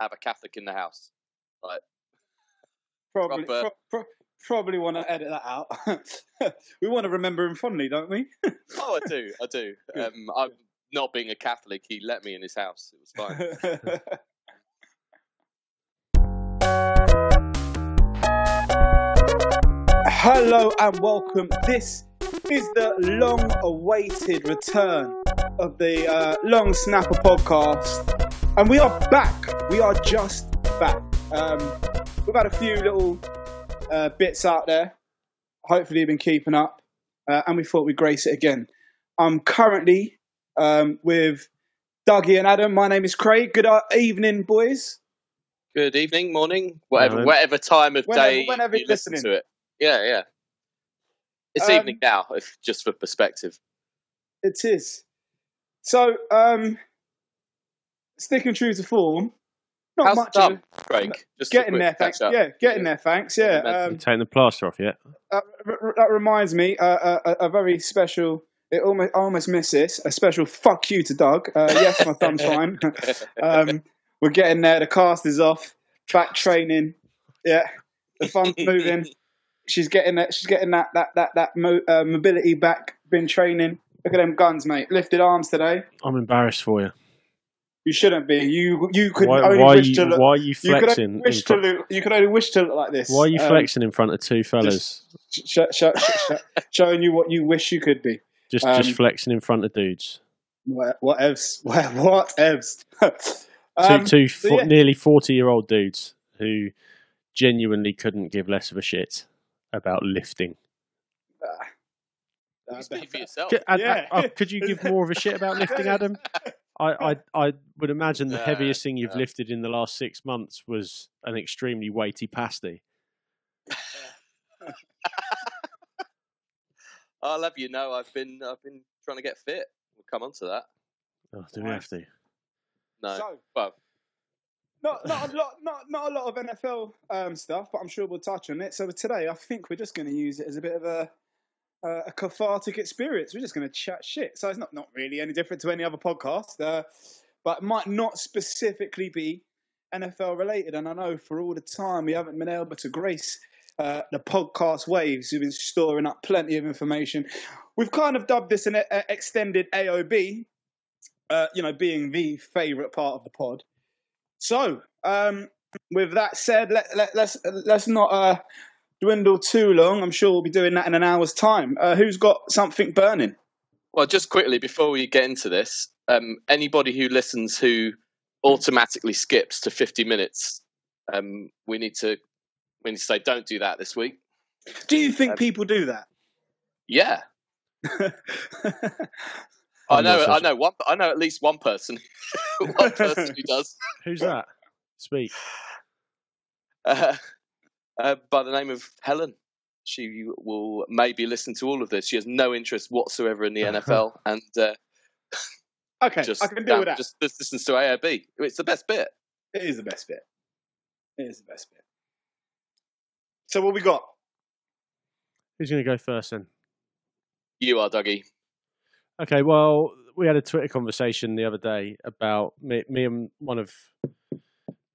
have a Catholic in the house. Like, Probably, pro- pro- probably want to edit that out. we want to remember him fondly, don't we? oh, I do, I do. Um, I'm not being a Catholic. He let me in his house. It was fine. Hello and welcome. This is the long-awaited return of the uh, Long Snapper podcast, and we are back. We are just back. Um, we've had a few little uh, bits out there. Hopefully, you've been keeping up, uh, and we thought we'd grace it again. I'm currently um, with Dougie and Adam. My name is Craig. Good uh, evening, boys. Good evening, morning, whatever, Morning. whatever time of Whenever- day whenever you you're listen listening. to it. Yeah, yeah. It's Um, evening now, if just for perspective. It is. So, um, sticking true to form, not How's much. the of dub, Craig? Just a- a getting there, thanks. up. Yeah, getting there, thanks. Yeah. Yeah, Um, taking the plaster off yet? that, that reminds me, uh, a, a, a very special. It almost, I almost miss this. A special fuck you to Doug. Uh, yes, my thumb's fine. um, we're getting there. The cast is off. Back training. Yeah, the fun's moving. She's getting that. She's getting that that that that mo- uh, mobility back. Been training. Look at them guns, mate. Lifted arms today. I'm embarrassed for you. You shouldn't be. You you could Why, only why, wish you, to look. why are you you could only flexing? wish to front, look. You could only wish to look like this. why are you Um, flexing in front of two fellas? sh- sh- sh- sh- sh- showing you what you wish you could be. Just, um, just flexing in front of dudes. What what evs? What what evs? Two, Um, two so fo- yeah. nearly forty-year-old dudes who genuinely couldn't give less of a shit about lifting. You speak for yourself. C- Ad- Yeah. uh, could you give more of a shit about lifting, Adam? I, I, I would imagine the heaviest thing you've nah. lifted in the last six months was an extremely weighty pasty. I'll have you know I've been I've been trying to get fit. We'll come on to that. Oh, do we have to? No, So, well, not not a lot, not not a lot of NFL um, stuff, but I'm sure we'll touch on it. So today, I think we're just going to use it as a bit of a uh, a cathartic experience. We're just going to chat shit. So it's not not really any different to any other podcast, uh, but might not specifically be NFL related. And I know for all the time we haven't been able to grace uh, the podcast waves, we've been storing up plenty of information. We've kind of dubbed this an extended AOB. Uh, you know, being the favourite part of the pod. So, um, with that said, let, let, let's let's not uh, dwindle too long. I'm sure we'll be doing that in an hour's time. Uh, who's got something burning? well, just quickly before we get into this, um, anybody who listens who automatically skips to 50 minutes, um, we need to we need to say don't do that this week. Do you think Um, people do that? Yeah, I know. I know one. I know at least one person. one person who does. Who's that? Speak. uh, uh, by the name of Helen. She will maybe listen to all of this. She has no interest whatsoever in the NFL, and uh, okay, just I can deal with that. just just listens to AOB. It's the best bit. It is the best bit. It is the best bit. So what we got? Who's going to go first then? You are Dougie. Okay, well, we had a Twitter conversation the other day about me, me and one of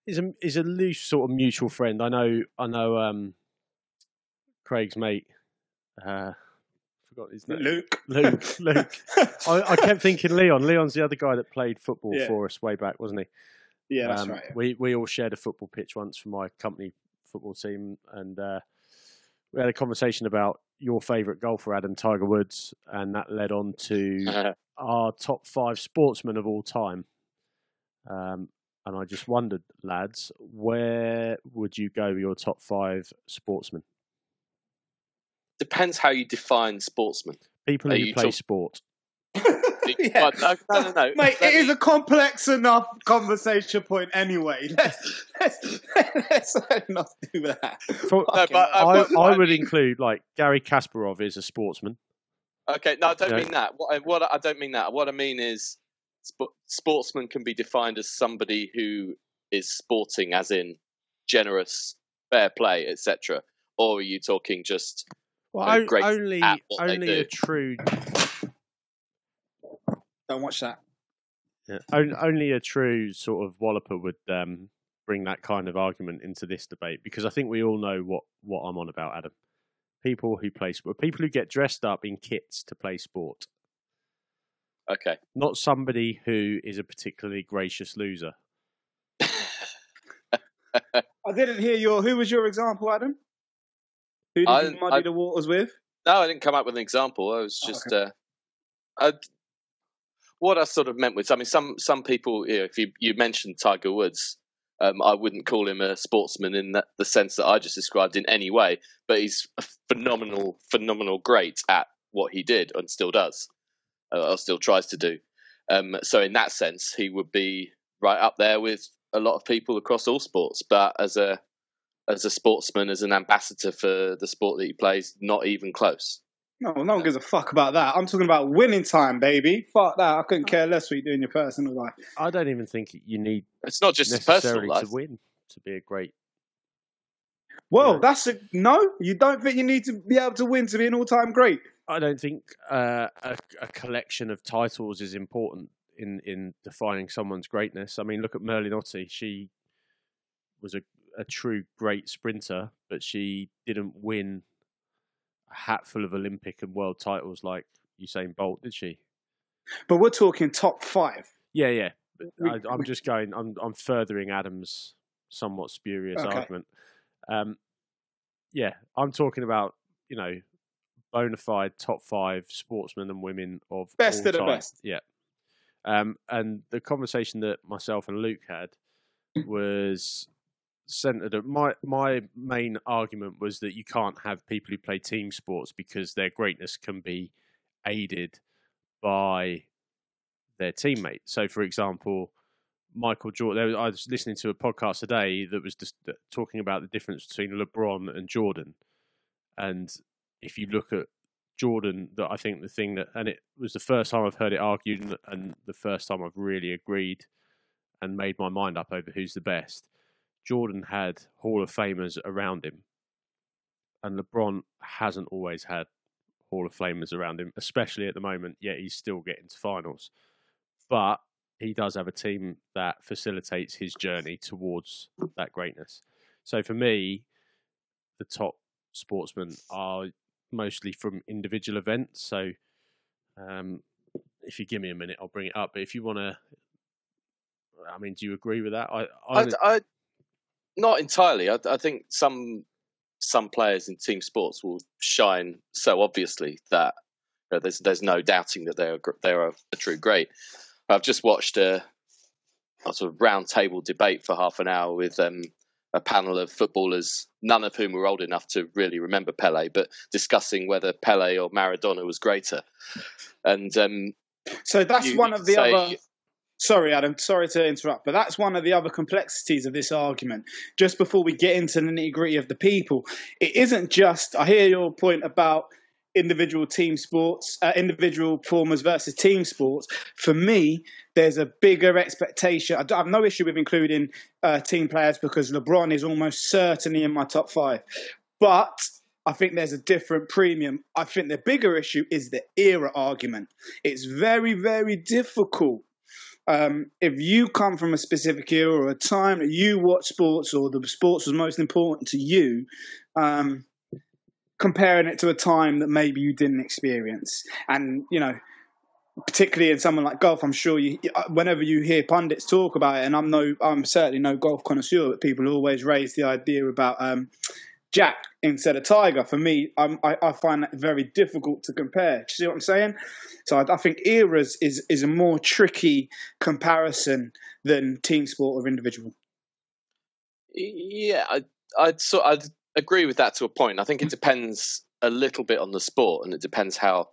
is a is a loose sort of mutual friend. I know, I know. Um, Craig's mate. Uh, forgot his name. Luke. Luke. Luke. I, I kept thinking Leon. Leon's the other guy that played football Yeah. for us way back, wasn't he? yeah, that's Um, right. We we all shared a football pitch once for my company football team, and uh, we had a conversation about your favourite golfer, Adam Tiger Woods, and that led on to our top five sportsmen of all time. Um, and I just wondered, lads, where would you go with your top five sportsmen? Depends how you define sportsman. People Are who you play talk- sport. Yeah. No, no, no, no. Mate, it is a complex enough conversation point anyway. Let's, let's, let's not do that. For- No, Fucking but, uh. I, what- I what would mean- include like Garry Kasparov is a sportsman. Okay, no, I don't Yeah. mean that. What I, what I I don't mean that. What I mean is, sp- sportsman can be defined as somebody who is sporting, as in generous, fair play, etc. Or are you talking just Well, They're o- great only at what they only do. a true Don't watch that. yeah, on- only a true sort of walloper would um, bring that kind of argument into this debate because I think we all know what what I'm on about, Adam. People who play sport, people who get dressed up in kits to play sport. Okay. Not somebody who is a particularly gracious loser. I didn't hear your. Who was your example, Adam? Who did I- you muddy I- the waters with? No, I didn't come up with an example. I was Oh, just uh, what I sort of meant was, I mean, some some people, you know, if you you mentioned Tiger Woods, um, I wouldn't call him a sportsman in that, the sense that I just described in any way, but he's a phenomenal, phenomenal, great at what he did and still does, or still tries to do. Um, so in that sense, he would be right up there with a lot of people across all sports. But as a as a sportsman, as an ambassador for the sport that he plays, not even close. No, no one gives a fuck about that. I'm talking about winning time, baby. Fuck that. I couldn't care less what you do in your personal life. I don't even think you need It's not just his personal necessarily life. to win to be a great. Well, Yeah. that's a no. You don't think you need to be able to win to be an all-time great? I don't think uh, a, a collection of titles is important in, in defining someone's greatness. I mean, look at Merlene Ottey. She was a, a true great sprinter, but she didn't win a hatful of Olympic and world titles like Usain Bolt, did she? But we're talking top five. Yeah, yeah. I, I'm just going. I'm I'm furthering Adam's somewhat spurious Okay. argument. Um, yeah, I'm talking about you know bona fide top five sportsmen and women of Best all of the time. best. Yeah. Um, and the conversation that myself and Luke had was centered at my my main argument was that you can't have people who play team sports because their greatness can be aided by their teammate. So, for example, Michael Jordan. I was listening to a podcast today that was just talking about the difference between LeBron and Jordan, and if you look at Jordan, that I think the thing that, and it was the first time I've heard it argued, and, and the first time I've really agreed and made my mind up over who's the best. Jordan had Hall of Famers around him, and LeBron hasn't always had Hall of Famers around him, especially at the moment. Yet he's still getting to finals, but he does have a team that facilitates his journey towards that greatness. So for me, the top sportsmen are mostly from individual events. So um, if you give me a minute, I'll bring it up. But if you want to, I mean, do you agree with that? I, I, I, not entirely. I, I think some some players in team sports will shine so obviously that you know, there's there's no doubting that they're a they're a, a true great. I've just watched a, a sort of round table debate for half an hour with um, a panel of footballers, none of whom were old enough to really remember Pele, but discussing whether Pele or Maradona was greater. And um, So that's one of the say- other. Sorry, Adam. Sorry to interrupt, but that's one of the other complexities of this argument. Just before we get into the nitty gritty of the people, it isn't just. I hear your point about individual team sports, uh, individual performers versus team sports. For me, there's a bigger expectation. I have no issue with including uh, team players because LeBron is almost certainly in my top five, but. I think there's a different premium. I think the bigger issue is the era argument. It's very, very difficult. Um, if you come from a specific era or a time that you watch sports or the sports was most important to you, um, comparing it to a time that maybe you didn't experience. And, you know, particularly in someone like golf, I'm sure you, whenever you hear pundits talk about it, and I'm no, I'm certainly no golf connoisseur, but people always raise the idea about um, Jack instead of Tiger. For me, I, I find that very difficult to compare. Do you see what I'm saying? So I, I think eras is is a more tricky comparison than team sport or individual. Yeah, I, I'd I'd agree with that to a point. I think it hmm. depends a little bit on the sport, and it depends how.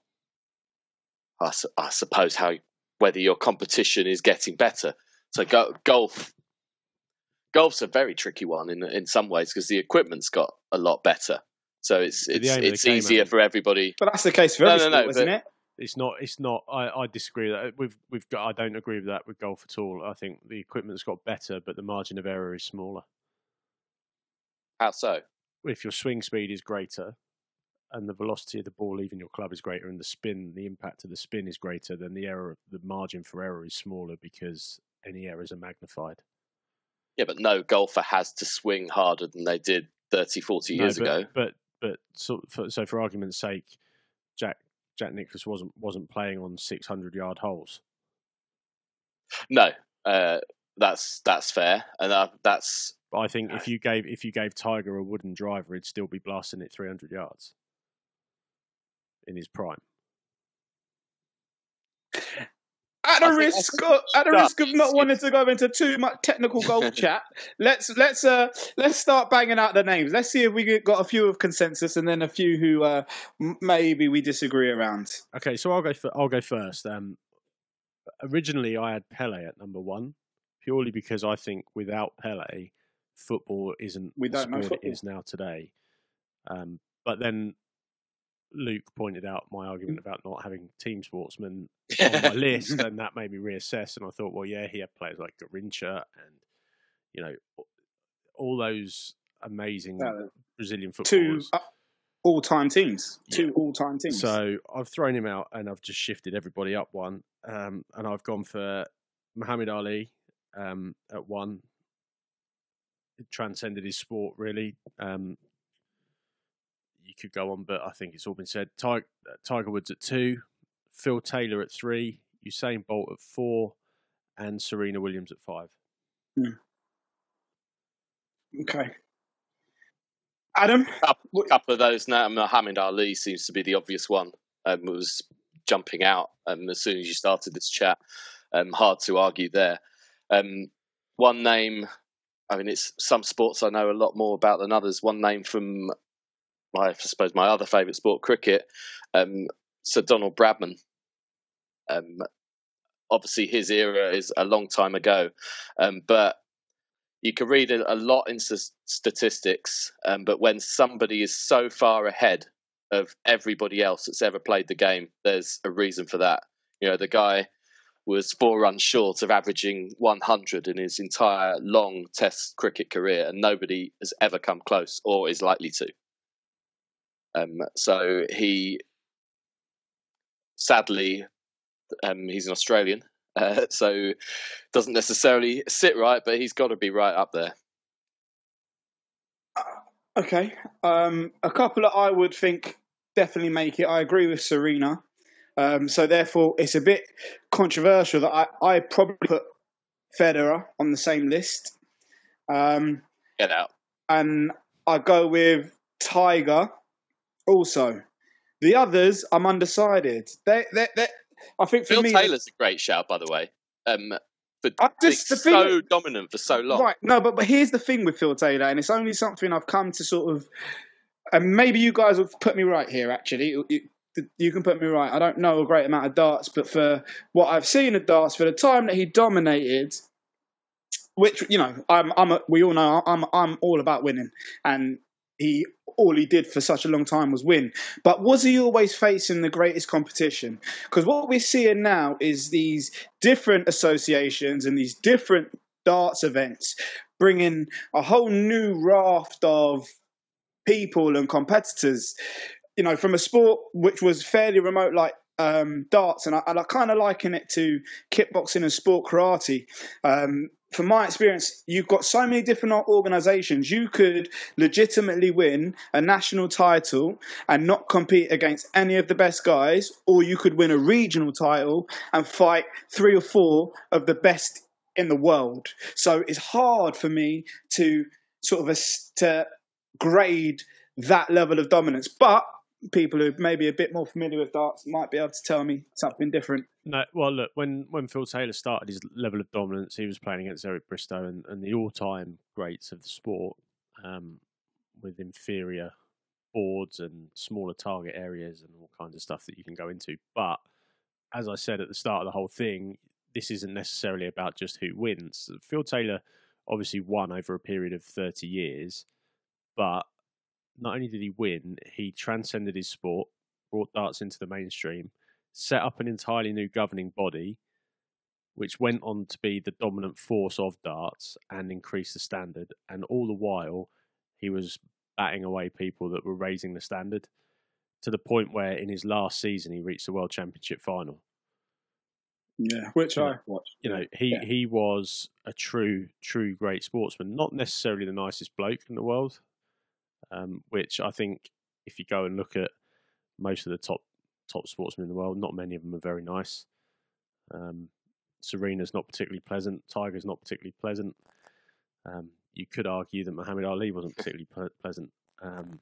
I, su- I suppose how whether your competition is getting better. So go, golf, golf's a very tricky one in in some ways because the equipment's got a lot better. So it's The it's aim of the it's game, easier for everybody. But that's the case for No, every no, no, sport, isn't but- it? It's not. It's not. I, I disagree with that. We've we've got. I don't agree with that with golf at all. I think the equipment's got better, but the margin of error is smaller. How so? If your swing speed is greater, and the velocity of the ball leaving your club is greater, and the spin, the impact of the spin is greater, then the error, the margin for error is smaller because any errors are magnified. Yeah, but no golfer has to swing harder than they did 30, 40 years no, but, ago. But but so for, so for argument's sake, Jack Jack Nicklaus wasn't wasn't playing on six hundred yard holes. No, uh, that's that's fair, and uh, that's. But I think if you gave if you gave Tiger a wooden driver, he'd still be blasting it three hundred yards in his prime. At a risk, of, at the risk of not wanting to go into too much technical golf chat, let's let's uh let's start banging out the names. Let's see if we got a few of consensus and then a few who uh maybe we disagree around. Okay, so I'll go. For, I'll go first. Um, originally, I had Pele at number one, purely because I think without Pele, football isn't don't the sport it is now today. Um, but then Luke pointed out my argument about not having team sportsmen on my list, and that made me reassess. And I thought, well, yeah, he had players like Garrincha and you know all those amazing Uh, Brazilian Two footballers. uh, all-time teams. Yeah. Two all-time teams. So I've thrown him out, and I've just shifted everybody up one, um, and I've gone for Muhammad Ali um, at one. It transcended his sport really. Um, you could go on, but I think it's all been said. Tiger, Tiger Woods at two, Phil Taylor at three, Usain Bolt at four, and Serena Williams at five. okay. Adam, a couple of those now. Muhammad Ali seems to be the obvious one. Um, was jumping out um, as soon as you started this chat. Um, hard to argue there. Um, one name. I mean, it's some sports I know a lot more about than others. One name from, my, I suppose, my other favourite sport, cricket. Um, Sir Donald Bradman. Um, obviously, his era is a long time ago, um, but you can read a, lot in statistics, um, but when somebody is so far ahead of everybody else that's ever played the game, there's a reason for that. You know, the guy was four runs short of averaging 100 in his entire long Test cricket career, and nobody has ever come close or is likely to. Um, so he, sadly, um, he's an Australian, uh, so doesn't necessarily sit right, but he's got to be right up there. Okay. Um, a couple that I would think definitely make it. I agree with Serena. Um, so therefore, it's a bit controversial that I, I probably put Federer on the same list. Um, Get out. and I go with Tiger also. The others, I'm undecided. They, they, they, I think for Phil me, Taylor's a great shout, by the way. Um, for I just- the thing so dominant for so long. Right, no, but but here's the thing with Phil Taylor, and it's only something I've come to sort of, and maybe you guys will put me right here. Actually, you, can put me right. I don't know a great amount of darts, but for what I've seen of darts, for the time that he dominated, which you know, I'm, I'm, a, we all know, I'm, I'm all about winning, and he all he did for such a long time was win. But was he always facing the greatest competition? Because what we're seeing now is these different associations and these different darts events bringing a whole new raft of people and competitors. You know, from a sport which was fairly remote, like um, darts, and I, I kind of liken it to kickboxing and sport karate. Um, from my experience, you've got so many different organizations. You could legitimately win a national title and not compete against any of the best guys, or you could win a regional title and fight three or four of the best in the world. So it's hard for me to sort of as- to grade that level of dominance. But people who may be a bit more familiar with darts might be able to tell me something different. No, well, look when when Phil Taylor started his level of dominance, he was playing against Eric Bristow and, and the all-time greats of the sport, um, with inferior boards and smaller target areas and all kinds of stuff that you can go into. But as I said at the start of the whole thing, this isn't necessarily about just who wins. Phil Taylor obviously won over a period of thirty years, but not only did he win, he transcended his sport, brought darts into the mainstream set up an entirely new governing body, which went on to be the dominant force of darts and increase the standard. And all the while, he was batting away people that were raising the standard to the point where in his last season he reached the World Championship final. Yeah, which I watched. You know, he yeah. he was a true true great sportsman. Not necessarily the nicest bloke in the world, um, which I think if you go and look at most of the top top sportsmen in the world, not many of them are very nice. Um, Serena's not particularly pleasant. Tiger's not particularly pleasant. Um, you could argue that Muhammad Ali wasn't particularly pleasant, um,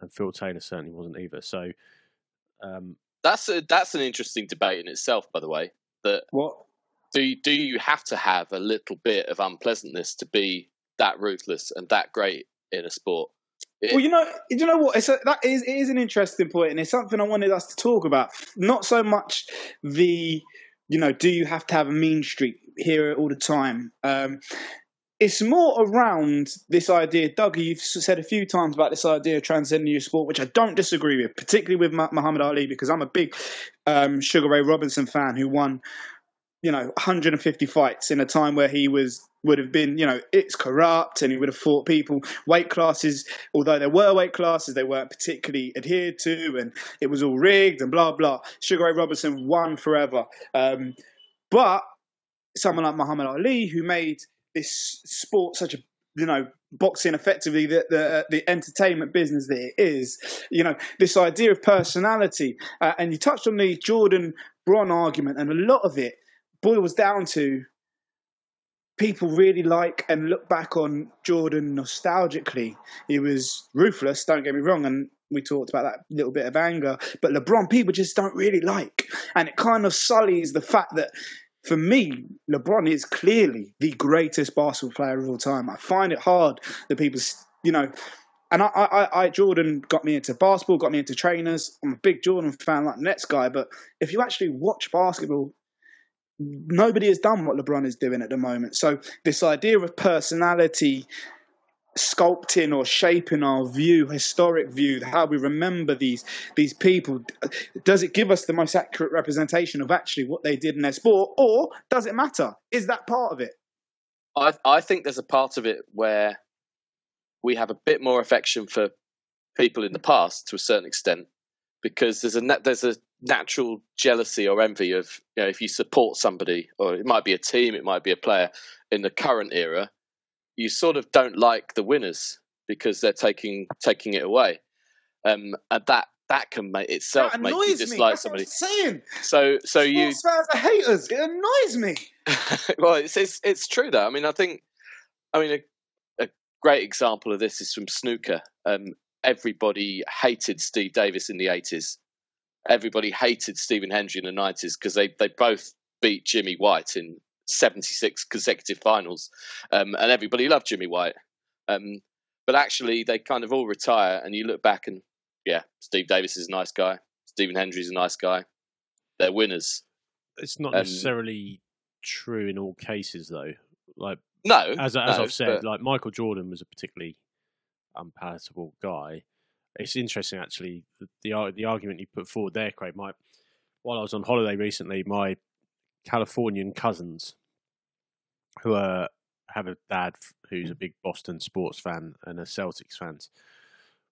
and Phil Taylor certainly wasn't either. So um, that's a, that's an interesting debate in itself, by the way. That what do you, do you have to have a little bit of unpleasantness to be that ruthless and that great in a sport? It, well, you know, you know what? It's a, that is it is an interesting point, and it's something I wanted us to talk about. Not so much the, you know, do you have to have a mean streak here all the time? Um, it's more around this idea, Doug. You've said a few times about this idea of transcending your sport, which I don't disagree with, particularly with Muhammad Ali, because I'm a big um, Sugar Ray Robinson fan who won, you know, 150 fights in a time where he was would have been, you know, it's corrupt, and he would have fought people weight classes. Although there were weight classes, they weren't particularly adhered to, and it was all rigged and blah blah. Sugar Ray Robinson won forever, um, but someone like Muhammad Ali, who made this sport such a you know boxing effectively the, the the entertainment business that it is you know this idea of personality uh, and you touched on the jordan bron argument and a lot of it boils down to people really like and look back on jordan nostalgically he was ruthless don't get me wrong and we talked about that little bit of anger but lebron people just don't really like and it kind of sullies the fact that for me, LeBron is clearly the greatest basketball player of all time. I find it hard that people, you know, and I, I, I, Jordan got me into basketball, got me into trainers. I'm a big Jordan fan, like Nets guy. But if you actually watch basketball, nobody has done what LeBron is doing at the moment. So this idea of personality sculpting or shaping our view, historic view, how we remember these these people? Does it give us the most accurate representation of actually what they did in their sport, or does it matter? Is that part of it? I I think there's a part of it where we have a bit more affection for people in the past to a certain extent because there's a there's a natural jealousy or envy of you know if you support somebody or it might be a team it might be a player in the current era you sort of don't like the winners because they're taking taking it away, um, and that that can make itself that make you dislike somebody. saying. So so Sports you fans are haters. It annoys me. well, it's, it's it's true though. I mean, I think I mean a, a great example of this is from snooker. Um, everybody hated Steve Davis in the eighties. Everybody hated Stephen Hendry in the nineties because they they both beat Jimmy White in 76 consecutive finals, um, and everybody loved Jimmy White. Um, but actually, they kind of all retire, and you look back and yeah, Steve Davis is a nice guy. Stephen Hendry's a nice guy. They're winners. It's not um, necessarily true in all cases, though. Like no, as as no, I've said, but... like Michael Jordan was a particularly unpalatable guy. It's interesting, actually, the, the argument you put forward there, Craig. My while I was on holiday recently, my Californian cousins who are have a dad who's a big Boston sports fan and a Celtics fans.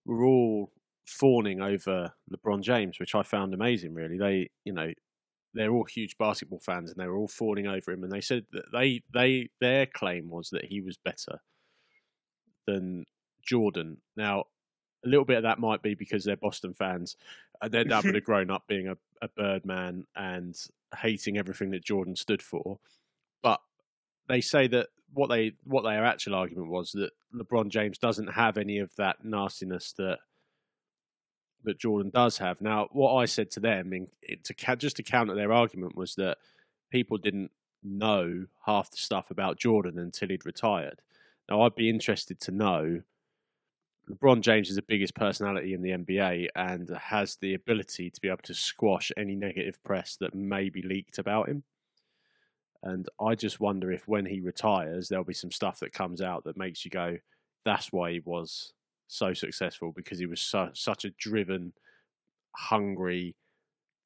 We're all fawning over LeBron James, which I found amazing. Really, they you know they're all huge basketball fans and they were all fawning over him. And they said that they they their claim was that he was better than Jordan. Now, a little bit of that might be because they're Boston fans uh, and their dad would have grown up being a, a Birdman and hating everything that Jordan stood for. But they say that what they what their actual argument was that LeBron James doesn't have any of that nastiness that that Jordan does have. Now, what I said to them in, to just to counter their argument was that people didn't know half the stuff about Jordan until he'd retired. Now, I'd be interested to know. LeBron James is the biggest personality in the NBA and has the ability to be able to squash any negative press that may be leaked about him. And I just wonder if when he retires, there'll be some stuff that comes out that makes you go, that's why he was so successful because he was so, such a driven, hungry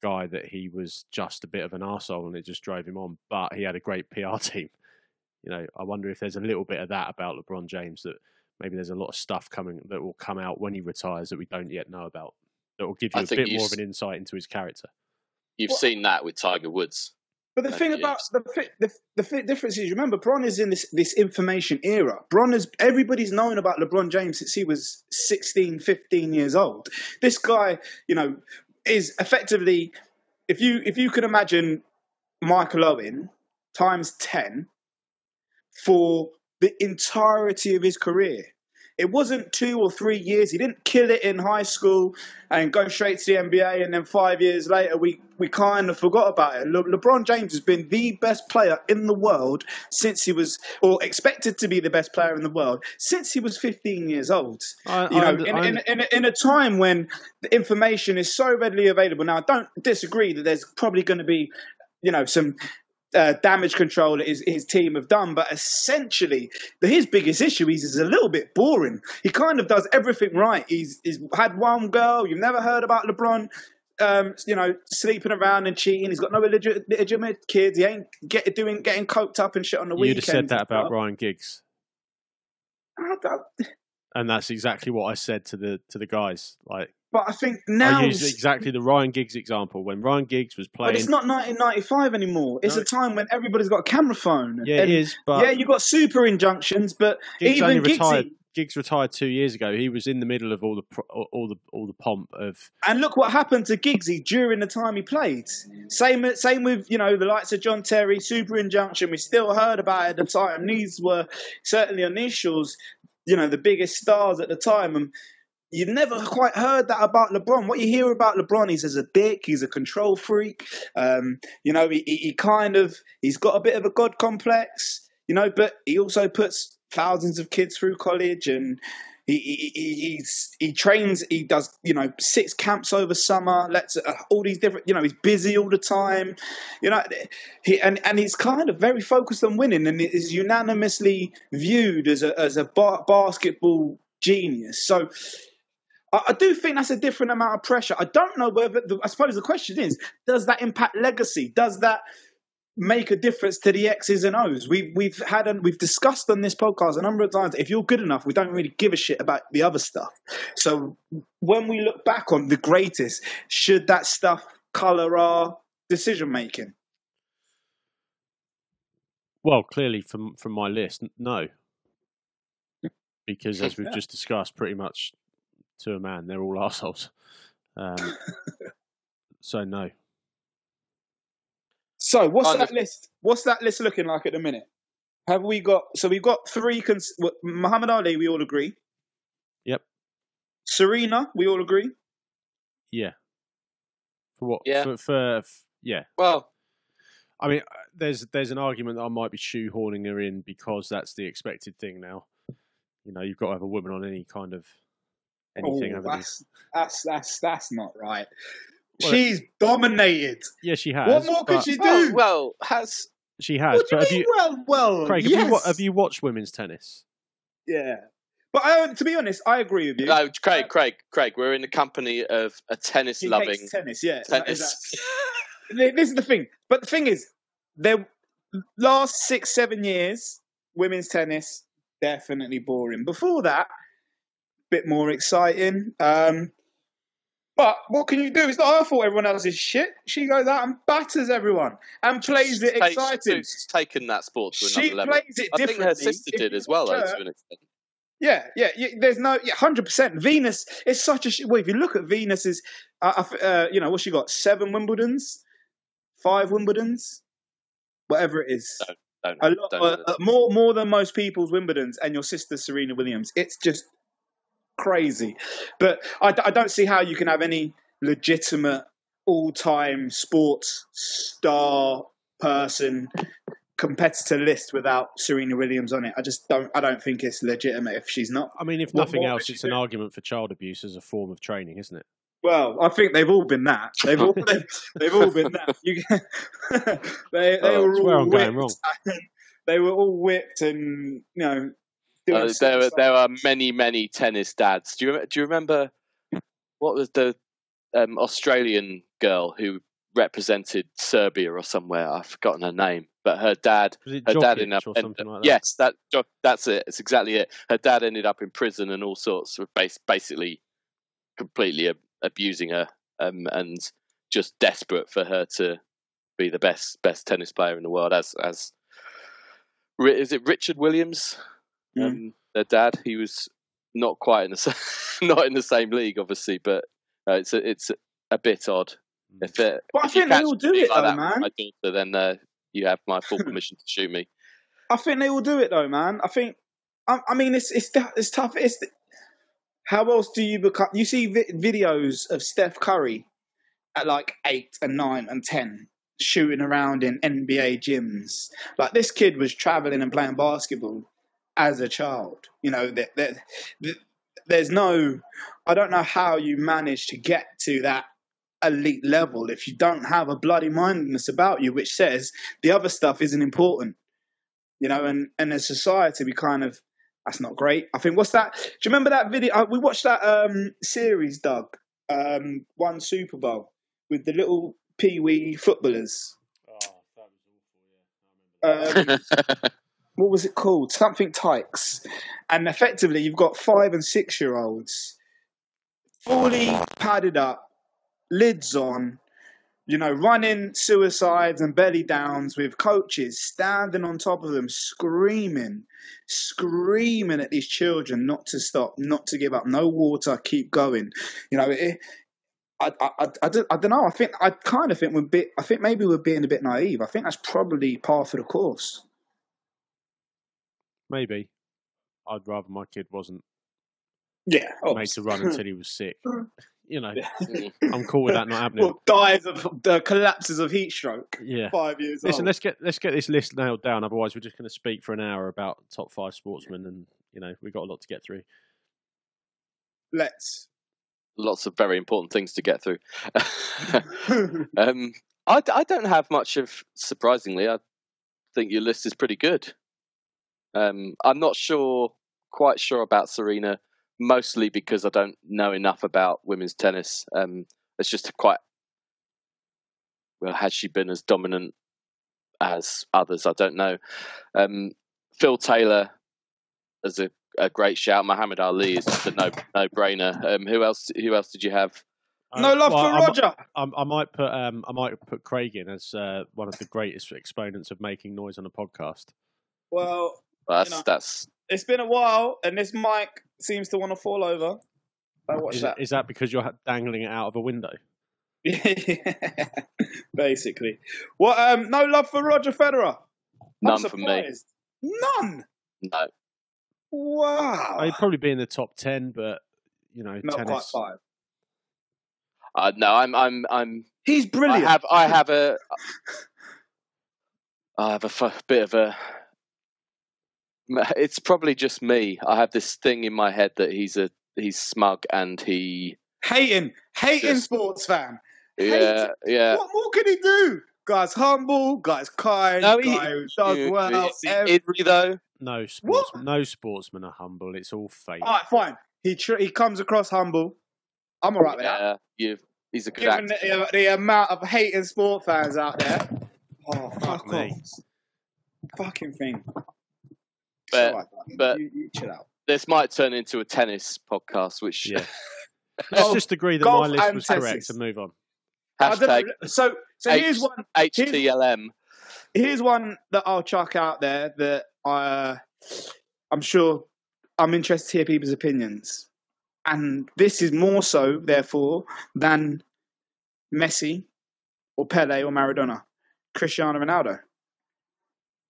guy that he was just a bit of an arsehole and it just drove him on. But he had a great PR team. You know, I wonder if there's a little bit of that about LeBron James that maybe there's a lot of stuff coming that will come out when he retires that we don't yet know about that will give you I a bit more of an insight into his character. You've seen that with Tiger Woods But the thing about the, the the difference is, remember, Bron is in this this information era. Bron is everybody's known about LeBron James since he was 16, 15 years old. This guy, you know, is effectively, if you if you can imagine Michael Owen times ten for the entirety of his career. It wasn't two or three years. He didn't kill it in high school and go straight to the NBA, and then five years later, we, we kind of forgot about it. Le- LeBron James has been the best player in the world since he was, or expected to be the best player in the world since he was 15 years old. I, you know, I, in, in, in, in, a time when the information is so readily available. Now, I don't disagree that there's probably going to be you know some uh, damage control that his, his team have done. But essentially, the, his biggest issue is he's a little bit boring. He kind of does everything right. He's, he's had one girl. You've never heard about LeBron. Um, you know, sleeping around and cheating. He's got no legitimate, legitimate kids. He ain't get, doing getting coked up and shit on the You'd weekend. You'd have said that about Ryan Giggs. And that's exactly what I said to the to the guys. Like but I think now I use exactly the Ryan Giggs example when Ryan Giggs was playing. But it's not 1995 anymore. It's no. a time when everybody's got a camera phone. Yeah, and, it is. But yeah, you've got super injunctions, but Giggs even only retired. Giggs retired two years ago. He was in the middle of all the all the all the pomp of. And look what happened to Giggsy during the time he played. Same same with you know the likes of John Terry, super injunction. We still heard about it at the time. These were certainly initials. You know the biggest stars at the time, and You've never quite heard that about LeBron. What you hear about LeBron is as a dick. He's a control freak. Um, you know, he, he kind of he's got a bit of a god complex. You know, but he also puts thousands of kids through college and. He, he, he's, he trains. He does, you know, six camps over summer. Let's uh, all these different. You know, he's busy all the time. You know, he and and he's kind of very focused on winning, and is unanimously viewed as a as a ba- basketball genius. So I, I, do think that's a different amount of pressure. I don't know whether. The, I suppose the question is, does that impact legacy? Does that make a difference to the X's and O's? We've we've had and we've discussed on this podcast a number of times. If you're good enough, we don't really give a shit about the other stuff. So when we look back on the greatest, should that stuff color our decision making? Well, clearly from from my list, no. Because as we've just discussed, pretty much to a man. They're all assholes. Um, so no. So what's that list? What's that list looking like at the minute? Have we got? So we've got three. Cons- Muhammad Ali, we all agree. Yep. Serena, we all agree. Yeah. For what? Yeah. For, for, for yeah. Well, I mean, uh, there's there's an argument that I might be shoehorning her in because that's the expected thing now. You know, you've got to have a woman on any kind of Oh, anything. Oh, that's, that's that's that's not right. Well, She's dominated. Yeah, she has. What more could she do? Well, well, has she has? What do but you mean? You, well, well, Craig, yes. have, you, have you watched women's tennis? Yeah. But I, to be honest, I agree with you. No, Craig, uh, Craig, Craig. We're in the company of a tennis-loving tennis. Yeah, tennis. this is the thing. But the thing is, the last six, seven years, women's tennis definitely boring. Before that, bit more exciting. Um, but what can you do? It's not her fault everyone else is shit. She goes out and batters everyone and plays it exciting. She's taken that sport to she another level. plays it I think her sister did as well, though, to an extent. Yeah, yeah, yeah, There's no, yeah, hundred percent. Venus is such a. Well, if you look at Venus's, uh, uh, you know, what she got? Seven Wimbledons, five Wimbledons, whatever it is. Don't, don't, a lot, uh, more, more than most people's Wimbledons, and your sister Serena Williams. It's just crazy. But I, I don't see how you can have any legitimate all-time sports star person competitor list without Serena Williams on it. I just don't. I don't think it's legitimate if she's not. I mean, if nothing else, it's an argument for child abuse as a form of training, isn't it? Well, I think they've all been that. They've all they've, they've all been that. You, they they oh, were all whipped. They were all whipped and you know uh, there, there are many, many tennis dads. Do you do you remember what was the um, Australian girl who represented Serbia or somewhere? I've forgotten her name, but her dad, her dad ended up, in, like yes, that that's it. It's exactly it. Her dad ended up in prison and all sorts of basically completely abusing her um, and just desperate for her to be the best best tennis player in the world. As as is it Richard Williams, mm. um, their dad? He was not quite in the not in the same league, obviously, but uh, it's a, it's a bit odd. Mm. If it, but if I think they will do it like though, that, man. My daughter, then uh, you have my full permission to shoot me. I think they will do it though, man. I think. I, I mean, it's it's it's tough. It's how else do you become? You see vi- videos of Steph Curry at like eight and nine and ten shooting around in NBA gyms. Like this kid was traveling and playing basketball as a child. You know, that, that, that, there's no, I don't know how you manage to get to that elite level if you don't have a bloody mindedness about you, which says the other stuff isn't important. You know, and, and as society, we kind of, that's not great. I think, what's that? Do you remember that video? Uh, we watched that um, series, Doug, um, one Super Bowl with the little pee wee footballers. Oh, that was awful, yeah. Um, what was it called? Something Tykes. And effectively, you've got five and six year olds fully padded up, lids on, you know, running suicides and belly downs with coaches standing on top of them, screaming, screaming at these children not to stop, not to give up, no water, keep going. You know, it, I, I, I, don't, I don't know. I think I kind of think we're bit. I think maybe we're being a bit naive. I think that's probably par for the course. Maybe. I'd rather my kid wasn't. Yeah, made to run until he was sick. You know, I'm cool with that not happening. Well, dies of the collapses of heat stroke. Yeah, five years. Listen, old. let's get let's get this list nailed down. Otherwise, we're just going to speak for an hour about top five sportsmen, and you know we've got a lot to get through. Let's. Lots of very important things to get through. um, I, I don't have much of surprisingly. I think your list is pretty good. Um, I'm not sure, quite sure about Serena, mostly because I don't know enough about women's tennis. Um, it's just quite well, has she been as dominant as others? I don't know. Um, Phil Taylor as a, a, great shout. Muhammad Ali is just a no no brainer. Um, who else? Who else did you have? No love well, for Roger. I, I, might put um, I might put Craig in as uh, one of the greatest exponents of making noise on a podcast. Well, that's you know, that's. It's been a while, and this mic seems to want to fall over. I watch is, that. Is that because you're dangling it out of a window? Basically. What? Um, no love for Roger Federer. None for me. None. No. Wow. I'd probably be in the top ten, but you know, not tennis. quite five. Uh, no, I'm, I'm, I'm. He's brilliant. I have, I have a, I have a f- bit of a it's probably just me. I have this thing in my head that he's a he's smug and he hating, hating just, sports fan. Yeah, hating. yeah. What more can he do? Guy's humble. Guy's kind. No, he, guy who does he, well. Is he though? No sports, no sportsmen are humble. It's all fake. All right, fine. He tr- he comes across humble. I'm alright with yeah, that. Yeah, he's a good Given the, the, amount of hating sport fans out there. Oh, oh, fuck, fuck off. Fucking thing but but you, you chill out. This might turn into a tennis podcast, which yeah. Let's just agree that my list was correct and move on. Hashtag so so H- here's one HTLM. Here's, here's one that I'll chuck out there that I I'm sure I'm interested to hear people's opinions. And this is more so, therefore, than Messi or Pele or Maradona. Cristiano Ronaldo.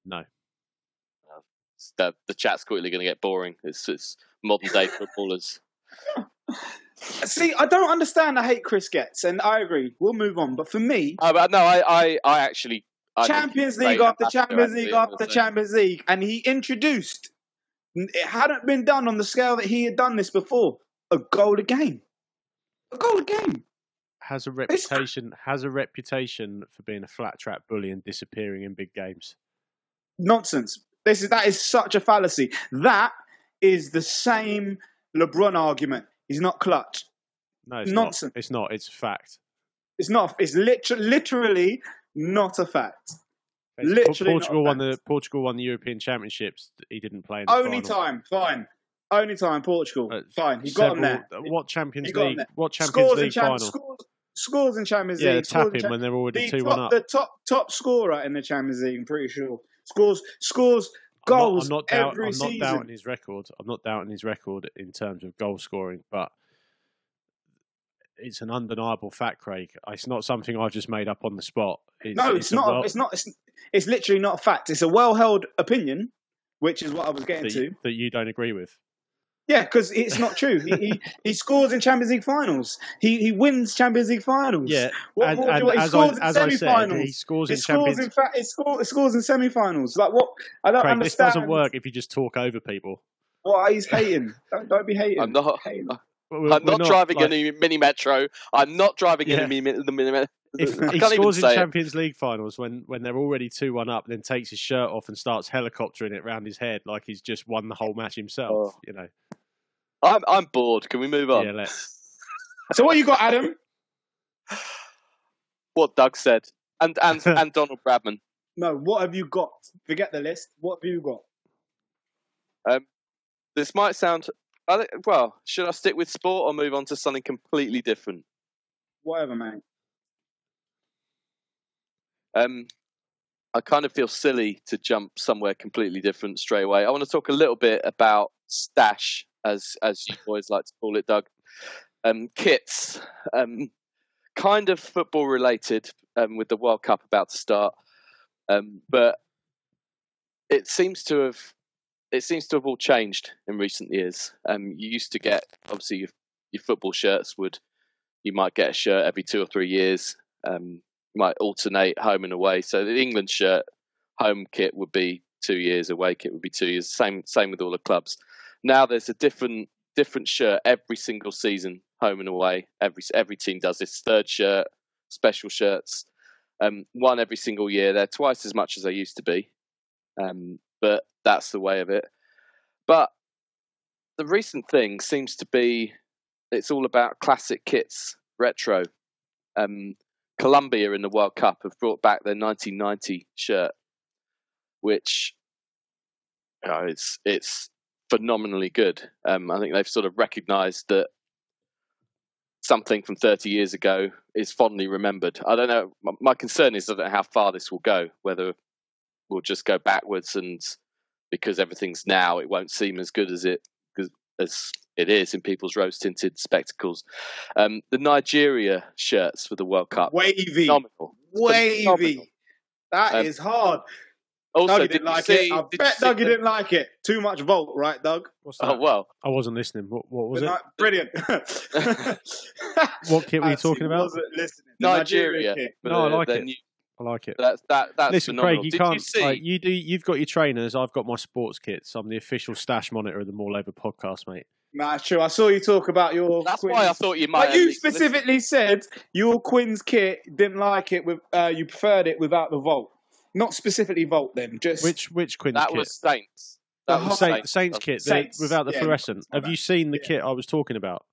No the, the chat's quickly going to get boring. It's, it's modern day footballers. See, I don't understand the hate Chris gets, and I agree. We'll move on. But for me, oh, but no, I, I, I actually I Champions League after Champions League after Champions League, and he introduced. It hadn't been done on the scale that he had done this before. A goal a game, a goal a game. Has a reputation. It's... Has a reputation for being a flat track bully and disappearing in big games. Nonsense. This is that is such a fallacy. That is the same LeBron argument. He's not clutch. No, it's nonsense. Not. It's not. It's fact. It's not. It's literally, literally not a fact. Literally Portugal won the Portugal won the European Championships. He didn't play. Only final. time, fine. Only time Portugal, uh, fine. He several, got him there. What Champions League? What Champions scores League final? Scores, scores in Champions Yeah, League. tap scores in in when they're already the two top, one up. The top top scorer in the Champions League, I'm pretty sure. Scores scores I'm not- goals I'm not, doubt, I'm not doubting his record. I'm not doubting his record in terms of goal scoring, but it's an undeniable fact, Craig. It's not something I've just made up on the spot. It's, no, it's, a not. well- it's not. It's, it's literally not a fact. It's a well held opinion, which is what I was getting that to. that you don't agree with. Yeah, because it's not true. he, he he scores in Champions League finals. He he wins Champions League finals. Yeah, What and, more do and you want? He as, I, scores in as I said, semi-finals. he scores He in scores Champions. in fact. It scores, it scores in semi-finals. Like what? I don't Craig, this understand. doesn't work if you just talk over people. Why he's hating? Don't, don't be hating. I'm not. Hating. We're- we're I'm not, driving like, any mini metro. I'm not driving Yeah. any mini, the mini metro. If I he can't even scores in say it. Champions League finals when, when they're already two one up, then takes his shirt off and starts helicoptering it round his head like he's just won the whole match himself. Oh. You know, I'm I'm bored. Can we move on? yeah. Let's. So what you got, Adam? What Doug said, and and and Donald Bradman. No, what have you got? Forget the list. What have you got? Um, this might sound. I think, well, should I stick with sport or move on to something completely different? Whatever, mate. Um, I kind of feel silly to jump somewhere completely different straight away. I want to talk a little bit about stash, as as you boys like to call it, Doug. Um, kits, um, kind of football related, um, with the World Cup about to start, um, but it seems to have it seems to have all changed in recent years. Um, you used to get obviously your, your football shirts would you might get a shirt every two or three years. Um, might alternate home and away. So the England shirt home kit would be two years, away kit would be two years. Same same with all the clubs. Now there's a different different shirt every single season, home and away. Every every team does this third shirt, special shirts, um, one every single year. They're twice as much as they used to be, um, but that's the way of it. But the recent thing seems to be it's all about classic kits, retro. Um, Colombia in the World Cup have brought back their 1990 shirt, which you know, it's it's phenomenally good. Um, I think they've sort of recognised that something from 30 years ago is fondly remembered. I don't know. My, my concern is I don't know how far this will go. Whether we'll just go backwards and because everything's now, it won't seem as good as it as it is in people's rose tinted spectacles. Um, the Nigeria shirts for the World Cup, Wavy, phenomenal. wavy. phenomenal. That is Um, hard. Also, Dougie did didn't like see? it. I did bet Dougie the- didn't like it. Too much Volt, right, Doug? What's that? Oh well, I wasn't listening. What, what was The it? Brilliant. What kit were you talking about? wasn't listening. The Nigeria. kit. for No, I like it. new- I like it. That, that, that's Listen, phenomenal. Craig, you Did can't. you see? like, you do. You've got your trainers. I've got my sports kits. I'm the official stash monitor of the More Over podcast, mate. Nah, it's true. I saw you talk about your. that's Quins. why I thought you might. But you least listen. specifically said your Quins kit didn't like it with. Uh, you preferred it without the Volt. Not specifically Volt, then. Just Which which Quins That kit? was Saints. That The was Saint, Saints. Saints kit the- Saints, without the yeah, fluorescent. Have you seen the Yeah. kit I was talking about?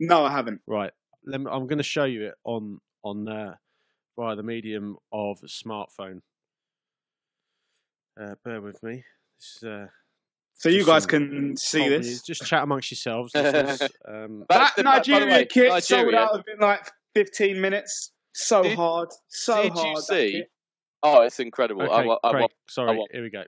no, I haven't. Right. Let me, I'm going to show you it on on uh, via the medium of smartphone. Uh, bear with me. This, is, uh, So you guys can see this. news. Just chat amongst yourselves. listeners. um, That but by Nigeria way, kit sold Nigeria- out within like 15 minutes. So Did- hard. So Did hard. you see? kit. Oh, it's incredible. I, okay, wa- I, Craig, wa- sorry. want- Here we go.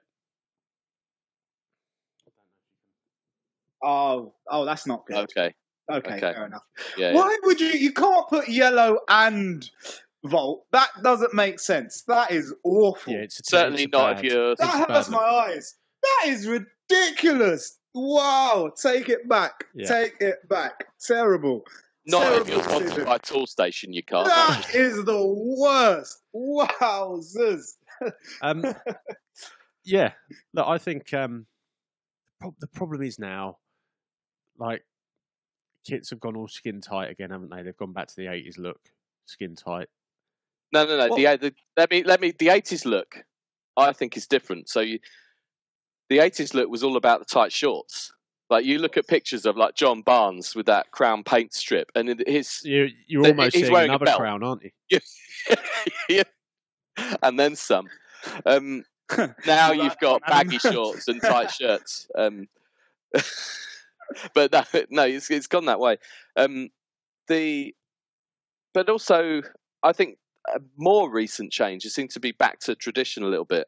Oh, oh, that's not good. okay. Okay, okay. fair enough. Yeah. yeah. Why would you? You can't put yellow and Volt. That doesn't make sense. That is awful. Yeah, it's, it's Certainly it's not bad. if you're. That bad hurts look. my eyes. That is ridiculous. Wow, take it back. Yeah. Take it back. Terrible. Not if you're sponsored decision. by Tool Station, you can't. That is the worst. Wowzers. Um, yeah, look, I think um, prob- the problem is now, like, kits have gone all skin tight again, haven't they? They've gone back to the '80s look, skin tight. No, no, no. The, the let me let me. The eighties look, I think, is different. So you, the eighties look was all about the tight shorts. Like you look at pictures of like John Barnes with that crown paint strip, and his You, you're But almost he's wearing a another belt. crown, aren't you? yeah, and then some. Um, now you've got baggy shorts and tight shirts. Um, but no, no, it's, it's gone that way. Um, the but also I think a more recent changes seem to be back to tradition a little bit.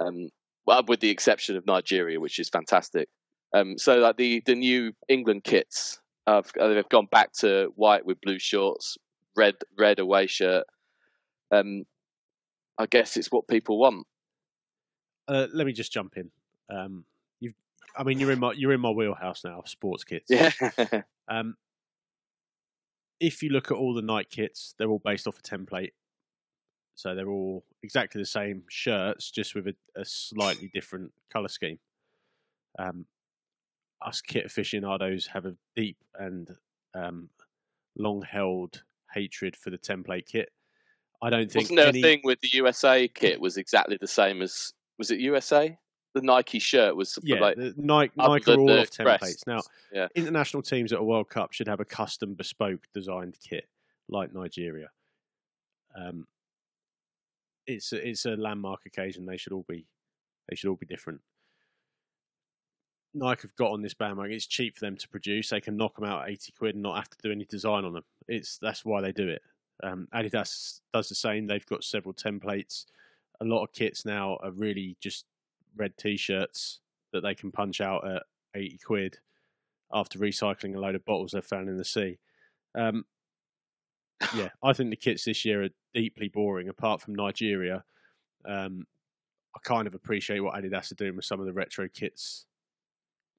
Um, well, with the exception of Nigeria, which is fantastic. Um, so like the the new England kits, uh, they've gone back to white with blue shorts, red red away shirt. Um, I guess it's what people want. Uh, let me just jump in. Um, you've, I mean, you're in my you're in my wheelhouse now. Sports kits. Yeah. Um, if you look at all the Nike kits, they're all based off a template. So they're all exactly the same shirts, just with a, a slightly different color scheme. Um, us kit aficionados have a deep and um, long-held hatred for the template kit. I don't think Wasn't there any... a thing with the USA kit was exactly the same as was it USA? The Nike shirt was yeah, like the Nike, Nike are the- all off templates. Now, Yeah. international teams at a World Cup should have a custom, bespoke designed kit like Nigeria. Um, it's a, it's a landmark occasion. They should all be they should all be different. Nike have got on this bandwagon. It's cheap for them to produce. They can knock them out at eighty quid and not have to do any design on them. It's that's why they do it. Um, Adidas does the same. They've got several templates. A lot of kits now are really just red t-shirts that they can punch out at 80 quid after recycling a load of bottles they've found in the sea. Um, yeah, I think the kits this year are deeply boring, apart from Nigeria. Um, I kind of appreciate what Adidas are doing with some of the retro kits.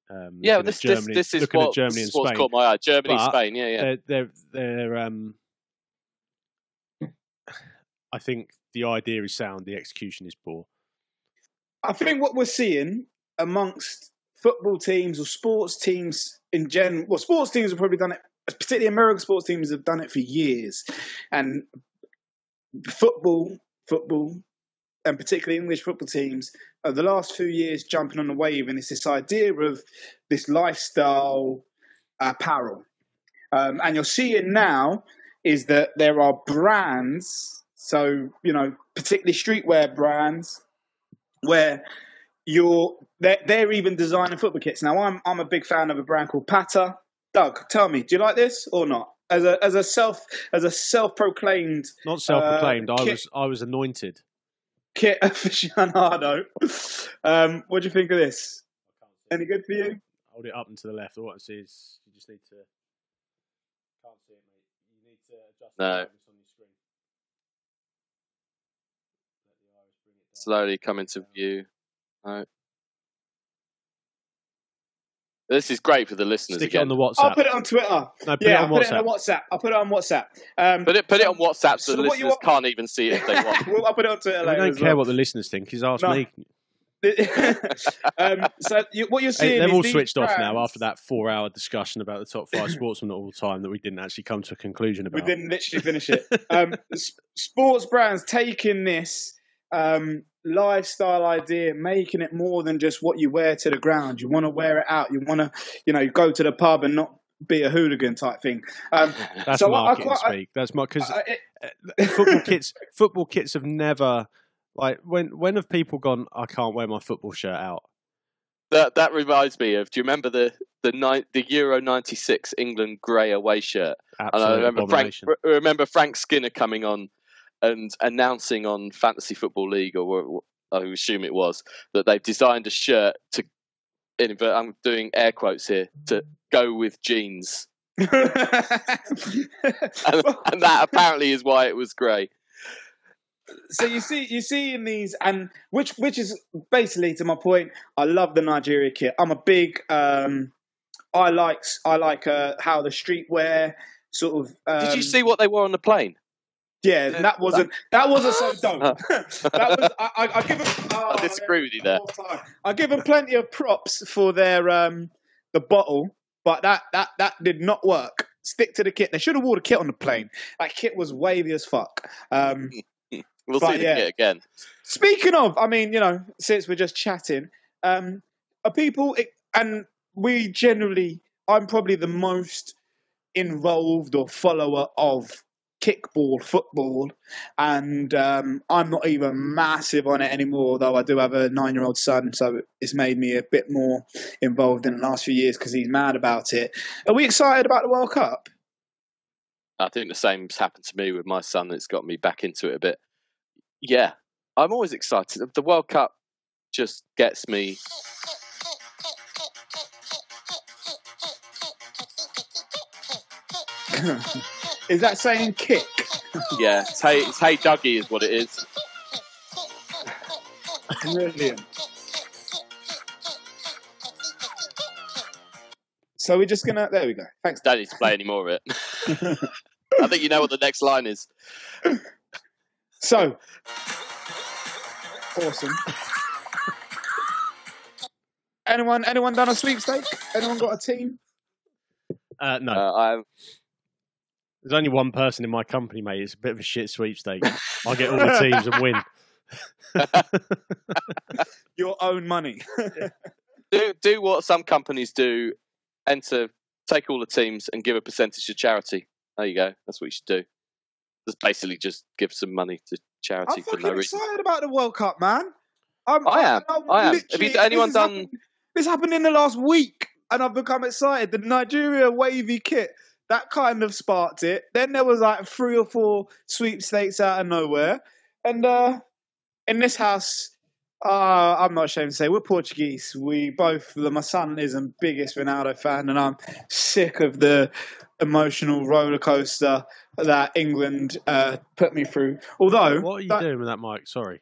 Um, yeah. looking at This this is looking what at Germany this and is what's Spain. caught my eye. Germany, But Spain. Yeah, yeah. They're, they're, they're, um, I think the idea is sound, the execution is poor. I think what we're seeing amongst football teams or sports teams in general, well, sports teams have probably done it, particularly American sports teams have done it for years. And football, football, and particularly English football teams, are the last few years jumping on the wave, and it's this idea of this lifestyle apparel. Um, and you're seeing now is that there are brands, so, you know, particularly streetwear brands, where you're they're, they're even designing football kits. Now I'm I'm a big fan of a brand called Pata. Doug, tell me, do you like this or not? As a as a self as a self proclaimed Not self-proclaimed. I was I was anointed. Kit aficionado, um, what do you think of this? Any good for you? Hold it up and to the left. All I can see is you just need to. Can't see it, mate. You need to adjust No. the on your screen. Let the iris bring it down. Slowly come into view. No. This is great for the listeners Stick it on the WhatsApp. I'll put it on Twitter. no, put yeah, it I'll on put it WhatsApp. on WhatsApp. I'll put it on WhatsApp. Um, Put it put it on WhatsApp so, So the you listeners want- can't even see it if they want. well, I'll put it on Twitter we later. don't as care well. what the listeners think. He's asked No. me. um, so you, what you're Hey, seeing they've all these switched off now after that four-hour discussion about the top five sportsmen at all time that we didn't actually come to a conclusion about. We didn't literally finish it. Um, sports brands taking this um, lifestyle idea, making it more than just what you wear to the ground. You want to wear it out. You want to, you know, go to the pub and not be a hooligan type thing. Um, That's So I- I marketing quite- I- speak. That's my because football kits. Football kits have never like when when have people gone? I can't wear my football shirt out. That that reminds me of. Do you remember the the ni- the Euro '96 England grey away shirt? And I remember Frank remember Frank Skinner coming on and announcing on Fantasy Football League or I assume it was that they've designed a shirt to. In, I'm doing air quotes here to go with jeans, and, and that apparently is why it was grey. so you see, you see in these, and which which is basically to my point. I love the Nigeria kit. I'm a big. Um, I like I like uh, how the streetwear sort of. Um, Did you see what they wore on the plane? Yeah, and that wasn't that wasn't so dumb. that was I, I, I give them. Oh, I disagree with you there. I give them plenty of props for their um the bottle, but that that that did not work. Stick to the kit. They should have wore the kit on the plane. That kit was wavy as fuck. Um, We'll see the yeah. kit again. Speaking of, I mean, you know, since we're just chatting, um, are people, and we generally, I'm probably the most involved or follower of kickball football, and um, I'm not even massive on it anymore. Though I do have a nine-year-old son, so it's made me a bit more involved in the last few years because he's mad about it. Are we excited about the World Cup? I think the same's happened to me with my son. It's got me back into it a bit. Yeah, I'm always excited. The World Cup just gets me. is that saying kick? yeah, it's hey, it's hey Dougie is what it is. Brilliant. So we're just gonna. There we go. Thanks. Don't need to play any more of it. I think you know what the next line is. So awesome. anyone? Anyone done a sweepstake? Anyone got a team? Uh, no, Uh, I there's only one person in my company, mate. It's a bit of a shit sweepstake. I get all the teams and win. Your own money. do do what some companies do. Enter, take all the teams and give a percentage to charity. There you go. That's what you should do. Just basically just give some money to charity I'm for fucking no reason. excited about the World Cup, man. I'm, I am. I'm I am. Have you, anyone this done? Happened, this happened in the last week, and I've become excited. The Nigeria wavy kit that kind of sparked it. Then there was like three or four sweepstakes out of nowhere, and uh, in this house. Uh, I'm not ashamed to say we're Portuguese. We both, my son is the biggest Ronaldo fan, and I'm sick of the emotional roller coaster that England uh, put me through. Although, What are you that- doing with that mic? Sorry.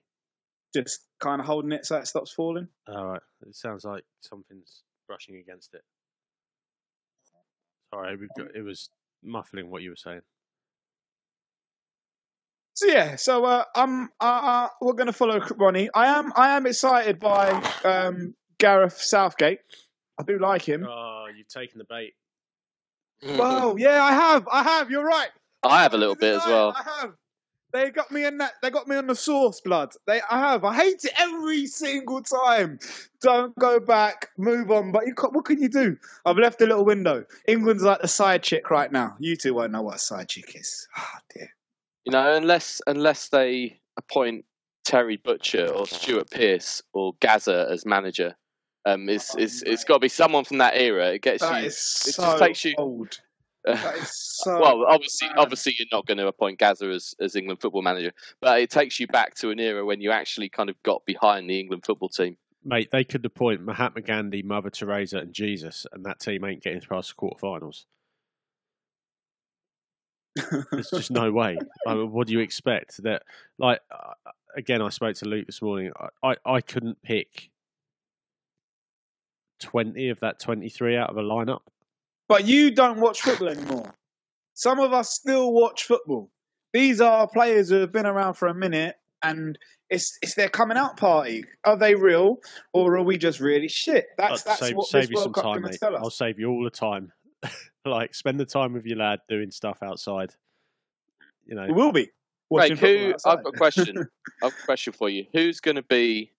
just kind of holding it so it stops falling. All right. It sounds like something's brushing against it. Sorry, got, it was muffling what you were saying. So yeah, so uh, I'm uh, uh, we're going to follow Ronnie. I am I am excited by um, Gareth Southgate. I do like him. Oh, you've taken the bait. Well, yeah, I have. I have. You're right. I have a little bit as well. I have. They got me in that. They got me on the sauce, blood. They. I have. I hate it every single time. Don't go back. Move on. But you. What can you do? I've left a little window. England's like the side chick right now. You two won't know what a side chick is. Oh dear. You know, unless unless they appoint Terry Butcher or Stuart Pearce or Gazza as manager, um, it's Oh, it's it's got to be someone from that era. It gets That you. is just takes you- old. That is so. well, obviously, bad. obviously, you're not going to appoint Gazza as, as England football manager, but it takes you back to an era when you actually kind of got behind the England football team. Mate, they could appoint Mahatma Gandhi, Mother Teresa, and Jesus, and that team ain't getting past the quarterfinals. There's just no way. I mean, what do you expect? That, like, uh, again, I spoke to Luke this morning. I, I, I couldn't pick twenty of that twenty-three out of a lineup. But you don't watch football anymore. Some of us still watch football. These are players who have been around for a minute, and it's it's their coming out party. Are they real, or are we just really shit? That's I'll that's save, what save this you some World Cup time, can mate. tell us. I'll save you all the time. like, spend the time with your lad doing stuff outside. You know, We will be. Right, watching football who? outside. I've got a question. I've got a question for you. Who's going to be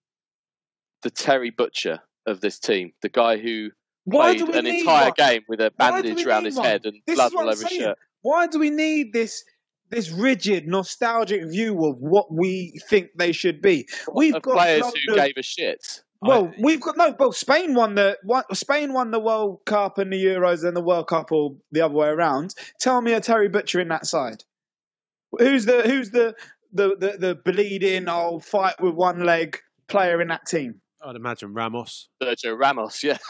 the Terry Butcher of this team? The guy who Why played an need entire one? game with a bandage around his one? head and This blood all over his shirt? Why do we need this this rigid, nostalgic view of what we think they should be? We've Of got players loads who of- gave a shit. Well, I- we've got no. Well, Spain won the won, Spain won the World Cup and the Euros and the World Cup, or the other way around. Tell me a Terry Butcher in that side. Who's the who's the the the, the bleeding old fight with one leg player in that team? I'd imagine Ramos. Sergio Ramos, yeah.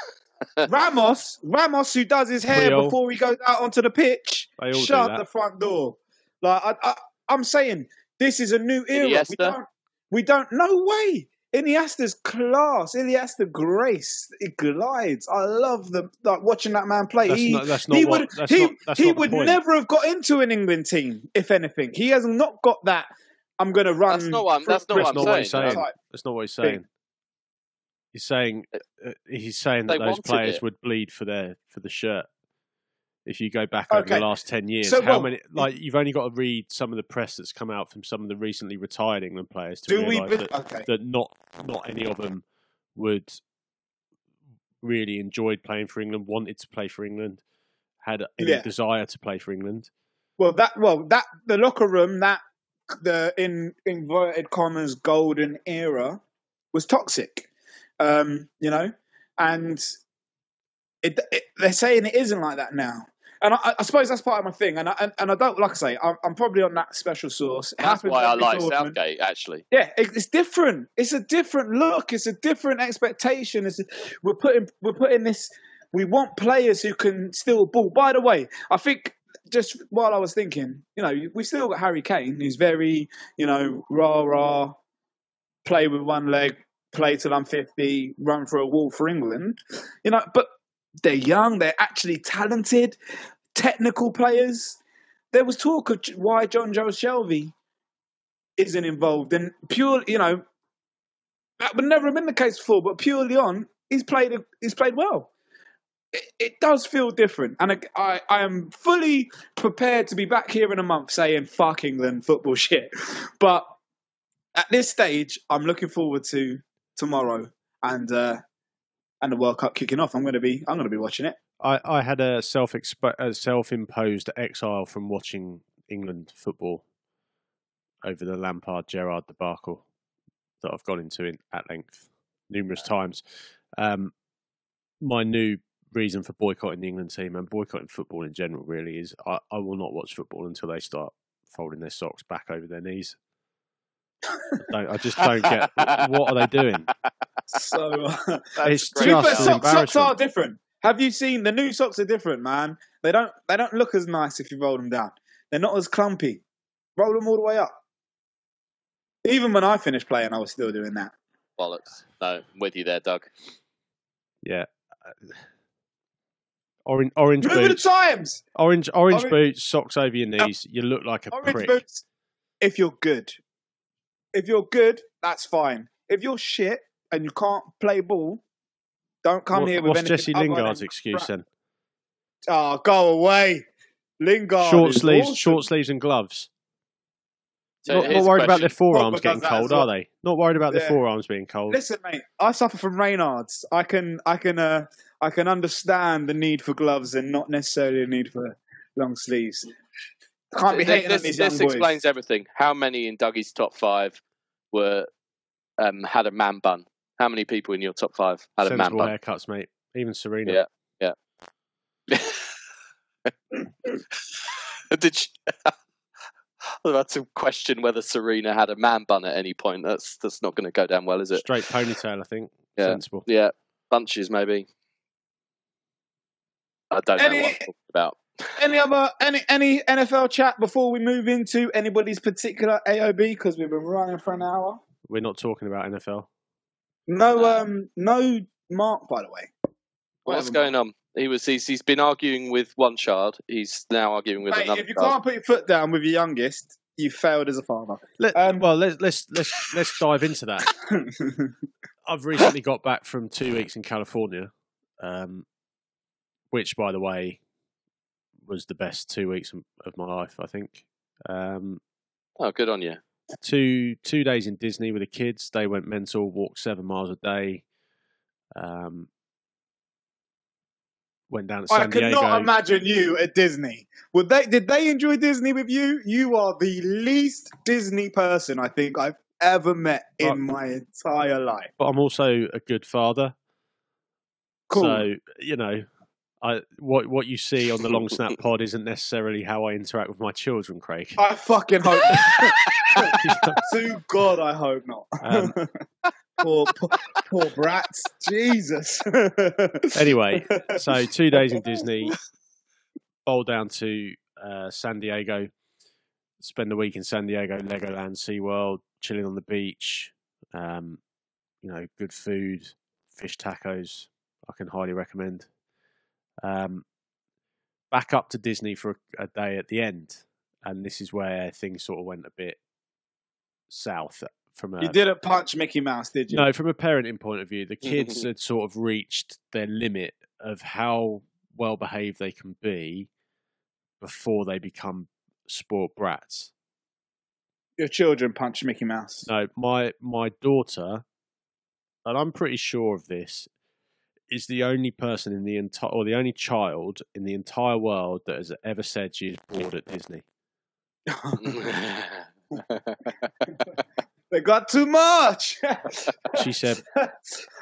Ramos, Ramos, who does his hair Real. before he goes out onto the pitch. They all do Shut the front door. Like I, I, I'm saying, this is a new era. We don't, we don't. No way. Iniesta's class. Iniesta grace. It glides. I love the like watching that man play. That's he not. That's not he what. would that's he, not, that's he not would never have got into an England team if anything. He has not got that. I'm going to run. That's not what I'm- that's not what I'm not what he's saying, saying. That's not what he's saying. He's saying uh, he's saying that those players it. would bleed for their for the shirt. If you go back over the last ten years, So, how well, many? Like you've only got to read some of the press that's come out from some of the recently retired England players to Do we? realise that, Okay. that not not any of them would really enjoyed playing for England, wanted to play for England, had any Yeah. desire to play for England. Well, that well that the locker room that the in inverted commas golden era was toxic, um, you know, and it, it, they're saying it isn't like that now. and I, I, suppose that's part of my thing. And I, and, and I don't like I say, I'm, I'm probably on that special sauce. It That's why I like tournament. Southgate. Actually, Yeah, it, it's different. It's a different look. It's a different expectation. It's we're putting we're putting this. We want players who can still ball. By the way, I think just while I was thinking, you know, we still got Harry Kane, who's very, you know, rah rah, play with one leg, play till I'm 50, run for a wall for England. You know, but they're young. They're actually talented, technical players. There was talk of why Jonjo Shelvey isn't involved, and pure, you know, that would never have been the case before. But purely on, he's played, he's played well. It, it does feel different, and I, I, I am fully prepared to be back here in a month saying "fuck England football shit." But at this stage, I'm looking forward to tomorrow and uh, and the World Cup kicking off. I'm going to be I'm going to be watching it. I, I had a self self imposed exile from watching England football over the Lampard Gerrard debacle that I've gone into in, at length numerous times. Um, my new reason for boycotting the England team and boycotting football in general really is I, I will not watch football until they start folding their socks back over their knees. I, I just don't get what are they doing. So uh, It's to be just an socks, socks are different. Have you seen the new socks are different, man? They don't they don't look as nice if you roll them down. They're not as clumpy. Roll them all the way up. Even when I finished playing, I was still doing that. bollocks. No, I'm with you there, Doug. Yeah. Orange, orange Remember the boots, times. orange, orange Orange- boots, socks over your knees. You look like a Orange prick. boots. If you're good, if you're good, that's fine. If you're shit and you can't play ball, don't come What- here with what's anything Jesse Lingard's excuse crap. then? Oh, go away, Lingard. short is sleeves, awesome. short sleeves and gloves. So not, not the worried about their forearms getting cold, well. are they? Not worried about their Yeah. forearms being cold. Listen, mate, I suffer from Raynaud's. I can, I can, uh, I can understand the need for gloves and not necessarily the need for long sleeves. Can't be hating this, on these this young boys. explains everything. How many in Dougie's top five were um, had a man bun? How many people in your top five had a man Sensible bun? haircuts, mate. Even Serena. Yeah. yeah. Did she, I was about to question whether Serena had a man bun at any point. That's that's not going to go down well, is it? Straight ponytail, I think. Yeah. Sensible. Yeah, bunches maybe. I don't know what I'm talking about. Any other, any, any NFL chat before we move into anybody's particular AOB because we've been running for an hour. We're not talking about NFL. No, um, no Mark, by the way. What's Whatever, going on? He was he's, he's been arguing with one child. He's now arguing with Mate, another if you child. can't put your foot down with your youngest, you failed as a father. Let, Um, well, let's let's let's let's dive into that. I've recently got back from two weeks in California, um, which, by the way, was the best two weeks of- of my life. I think. Um, Oh, good on you. two two days in Disney with the kids. They went mental, walked seven miles a day. Um, went down to I could Diego. not imagine you at Disney. Would they? Did they enjoy Disney with you? You are the least Disney person I think I've ever met in Right. my entire life. but I'm also a good father. Cool. So you know, I what what you see on the long snap pod isn't necessarily how I interact with my children, Craig. I fucking hope. not. to God, I hope not. Um, poor, poor, poor brats. Jesus. Anyway, so two days in Disney, bowl down to uh, San Diego, spend the week in San Diego, Legoland, SeaWorld, chilling on the beach. Um, you know, good food, fish tacos. I can highly recommend. Um, back up to Disney for a, a day at the end, and this is where things sort of went a bit south from a you didn't punch Mickey Mouse, did you? no, from a parenting point of view, the kids had sort of reached their limit of how well behaved they can be before they become sport brats. Your children punched Mickey Mouse. No, my my daughter, and I'm pretty sure of this, is the only person in the entire or the only child in the entire world that has ever said she is bored at Disney. They got too much. She said, I-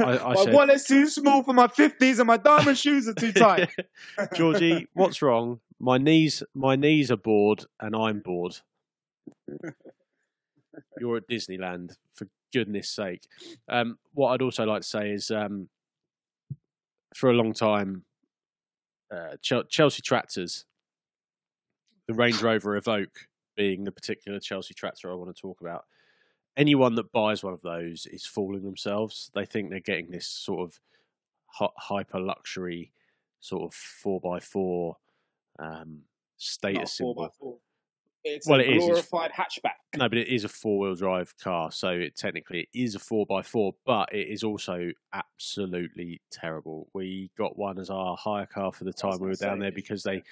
I my said- wallet's too small for my 50s and my diamond shoes are too tight. Georgie, what's wrong? My knees, my knees are bored, and I'm bored. You're at Disneyland, for goodness sake. Um, what I'd also like to say is, um, for a long time, uh, Ch- Chelsea tractors, the Range Rover Evoque being the particular Chelsea tractor I want to talk about. Anyone that buys one of those is fooling themselves. They think they're getting this sort of hyper luxury, sort of four by four um, status symbol. It's well, a it glorified is. hatchback. No, but it is a four wheel drive car, so it technically it is a four by four, but it is also absolutely terrible. We got one as our hire car for the time we were down there because they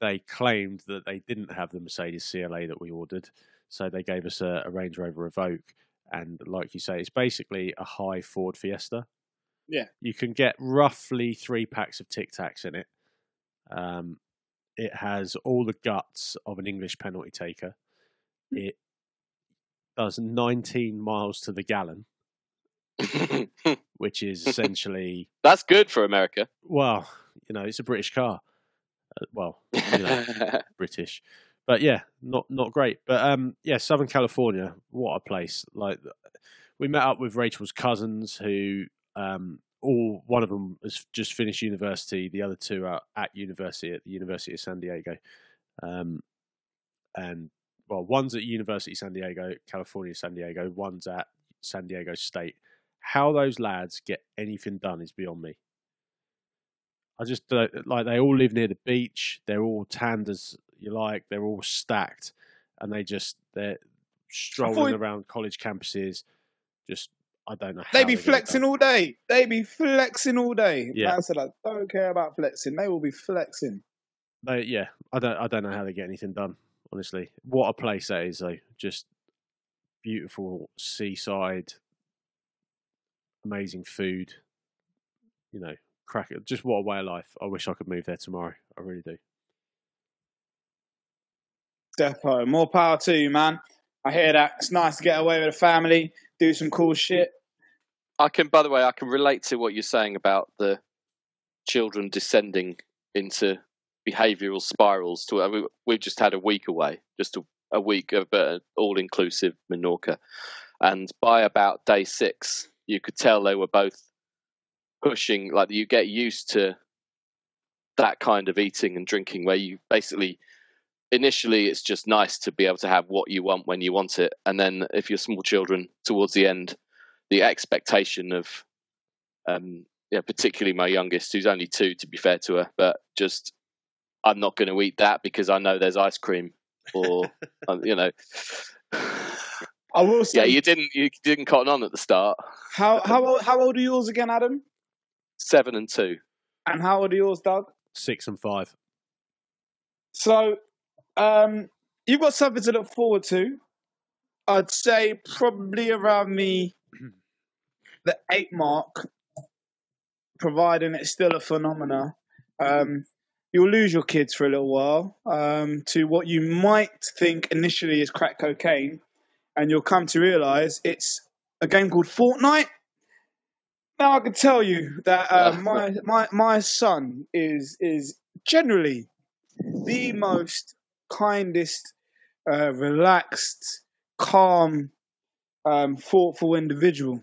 they claimed that they didn't have the Mercedes CLA that we ordered, so they gave us a, a Range Rover Evoque, and like you say, it's basically a high Ford Fiesta. Yeah, you can get roughly three packs of Tic Tacs in it. Um, it has all the guts of an English penalty taker. It does 19 miles to the gallon, which is essentially that's good for America. Well, you know, it's a British car. Uh, well, you know, British, but yeah, not not great. But um, yeah, Southern California, what a place! Like we met up with Rachel's cousins who um, all one of them has just finished university. The other two are at university at the University of San Diego, um, and well, one's at University of San Diego, California, San Diego. One's at San Diego State. How those lads get anything done is beyond me. I just like they all live near the beach. They're all tanned as you like. They're all stacked, and they just they're strolling around college campuses, just I don't know. They be flexing all day. They be flexing all day. Yeah. Man said I don't care about flexing. They will be flexing. They, yeah, I don't. I don't know how they get anything done. Honestly, what a place that is, though. Just beautiful seaside, amazing food. You know, crack it. Just what a way of life. I wish I could move there tomorrow. I really do. Depo, more power to you, man. I hear that. It's nice to get away with the family do some cool shit. I can, by the way, I can relate to what you're saying about the children descending into behavioural spirals. To we, we've just had a week away, just a, a week of uh, all-inclusive Menorca, and by about day six, you could tell they were both pushing. Like you get used to that kind of eating and drinking, where you basically initially it's just nice to be able to have what you want when you want it and then if you're small children towards the end the expectation of um yeah particularly my youngest who's only two to be fair to her but just i'm not going to eat that because i know there's ice cream or um, you know I will say, yeah, you didn't you didn't cotton on at the start. How how old, how old are yours again, Adam? Seven and two. And how old are yours, Doug? Six and five. So um, you've got something to look forward to. I'd say probably around the the eight mark, providing it's still a phenomena. Um, you'll lose your kids for a little while um, to what you might think initially is crack cocaine, and you'll come to realise it's a game called Fortnite. Now I can tell you that uh, my my my son is is generally the most kindest, uh, relaxed, calm, um, thoughtful individual.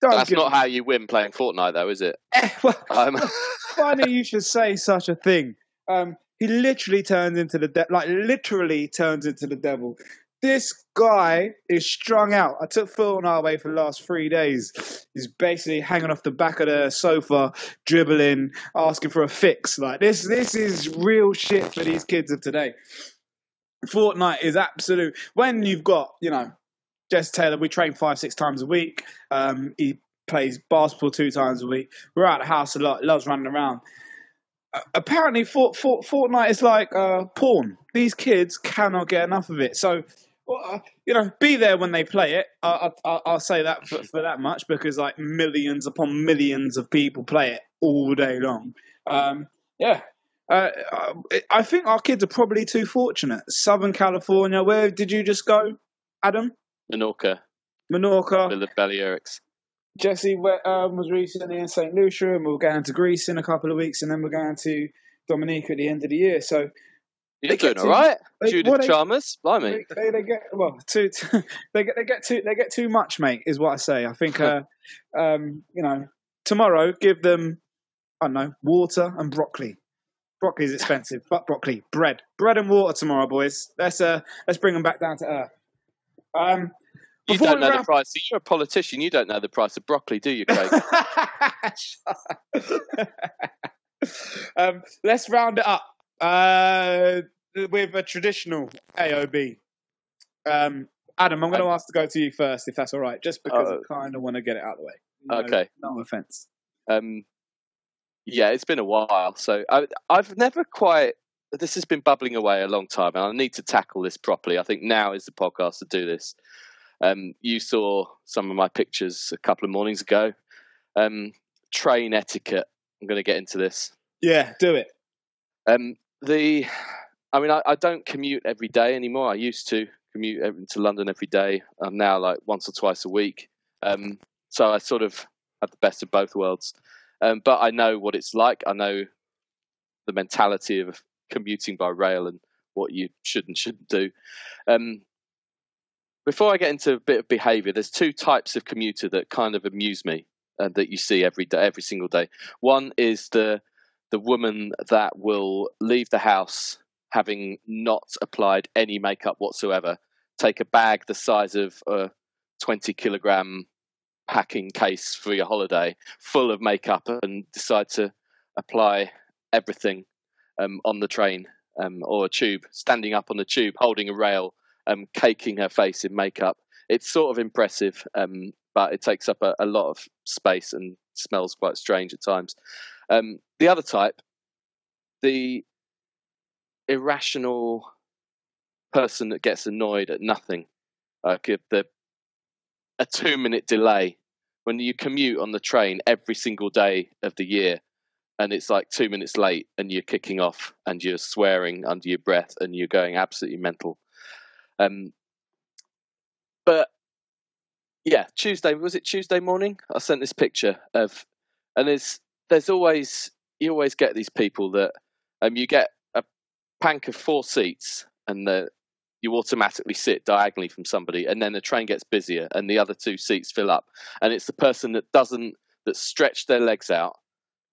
Don't That's not how you win playing Fortnite, though, is it? Eh, well, um... funny you should say such a thing. Um, he literally turns into the devil, like literally turns into the devil. This guy is strung out. I took Phil on our way for the last three days. He's basically hanging off the back of the sofa, dribbling, asking for a fix. Like this, this is real shit for these kids of today. Fortnite is absolute. When you've got, you know, Jess Taylor, we train five, six times a week. Um, he plays basketball two times a week. We're out of the house a lot. Loves running around. Apparently, Fort, Fortnite is like uh, porn. These kids cannot get enough of it. So well, uh, you know, be there when they play it. I, will say that for, for, that much because like millions upon millions of people play it all day long. Um, yeah, uh, I think our kids are probably too fortunate. Southern California, where did you just go, Adam? Menorca. Menorca. The Balearics. Jesse um, was recently in St. Lucia, and we are going to Greece in a couple of weeks, and then we're going to Dominica at the end of the year. So you're doing all right, they, Judith well, they, Chalmers. Blimey, they, they, get well, too, too, they get they get too they get too much, mate. Is what I say. I think, uh, um, you know, tomorrow give them, I don't know, water and broccoli. Broccoli is expensive, but broccoli, bread, bread and water tomorrow, boys. Let's uh, let's bring them back down to earth. Um, you don't know the price. You're a politician. You don't know the price of broccoli, do you, Craig? um, let's round it up uh, with a traditional AOB. Um, Adam, I'm going to ask to go to you first, if that's all right, just because uh, I kind of want to get it out of the way. No, okay. No offense. Um, yeah, it's been a while, so I, I've never quite. This has been bubbling away a long time, and I need to tackle this properly. I think now is the podcast to do this. Um, you saw some of my pictures a couple of mornings ago. Um, train etiquette. I'm going to get into this. Yeah, do it. Um, the, I mean, I, I, don't commute every day anymore. I used to commute to London every day. I'm now like once or twice a week. Um, so I sort of have the best of both worlds. Um, but I know what it's like. I know the mentality of commuting by rail and what you should and shouldn't do. Um, before I get into a bit of behaviour, there's two types of commuter that kind of amuse me uh, that you see every day, every single day. One is the the woman that will leave the house having not applied any makeup whatsoever, take a bag the size of a 20 kilogram packing case for your holiday full of makeup and decide to apply everything um, on the train um, or a tube, standing up on the tube, holding a rail, um, caking her face in makeup. It's sort of impressive, um, but it takes up a, a, lot of space and smells quite strange at times. Um, the other type, the irrational person that gets annoyed at nothing, like the a two minute delay when you commute on the train every single day of the year and it's like two minutes late and you're kicking off and you're swearing under your breath and you're going absolutely mental. Um, but yeah, Tuesday was it Tuesday morning? I sent this picture of, and there's there's always you always get these people that um you get a pank of four seats and the you automatically sit diagonally from somebody and then the train gets busier and the other two seats fill up. And it's the person that doesn't that stretch their legs out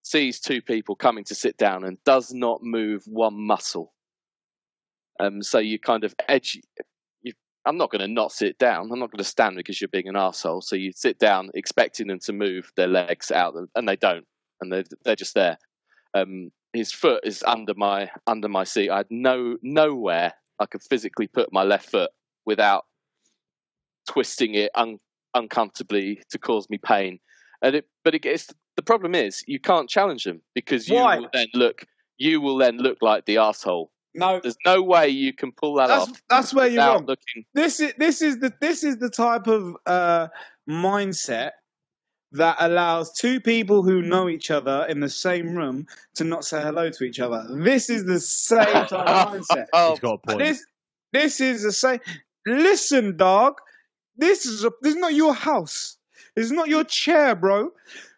sees two people coming to sit down and does not move one muscle. Um so you kind of edge you, i'm not going to not sit down. I'm not going to stand because you're being an asshole. So you sit down expecting them to move their legs out and they don't and they're they're just there. Um, his foot is under my under my seat. I had no nowhere I could physically put my left foot without twisting it un, uncomfortably to cause me pain. And it, but it gets the problem is you can't challenge them because you Why? will then look you will then look like the asshole. No, there's no way you can pull that that's, off. That's where you're wrong. Looking... This is this is the this is the type of uh, mindset that allows two people who know each other in the same room to not say hello to each other. This is the same type of mindset. Oh. He's got a point. This, this is the same. Listen, dog. This is a, this is not your house. This is not your chair, bro.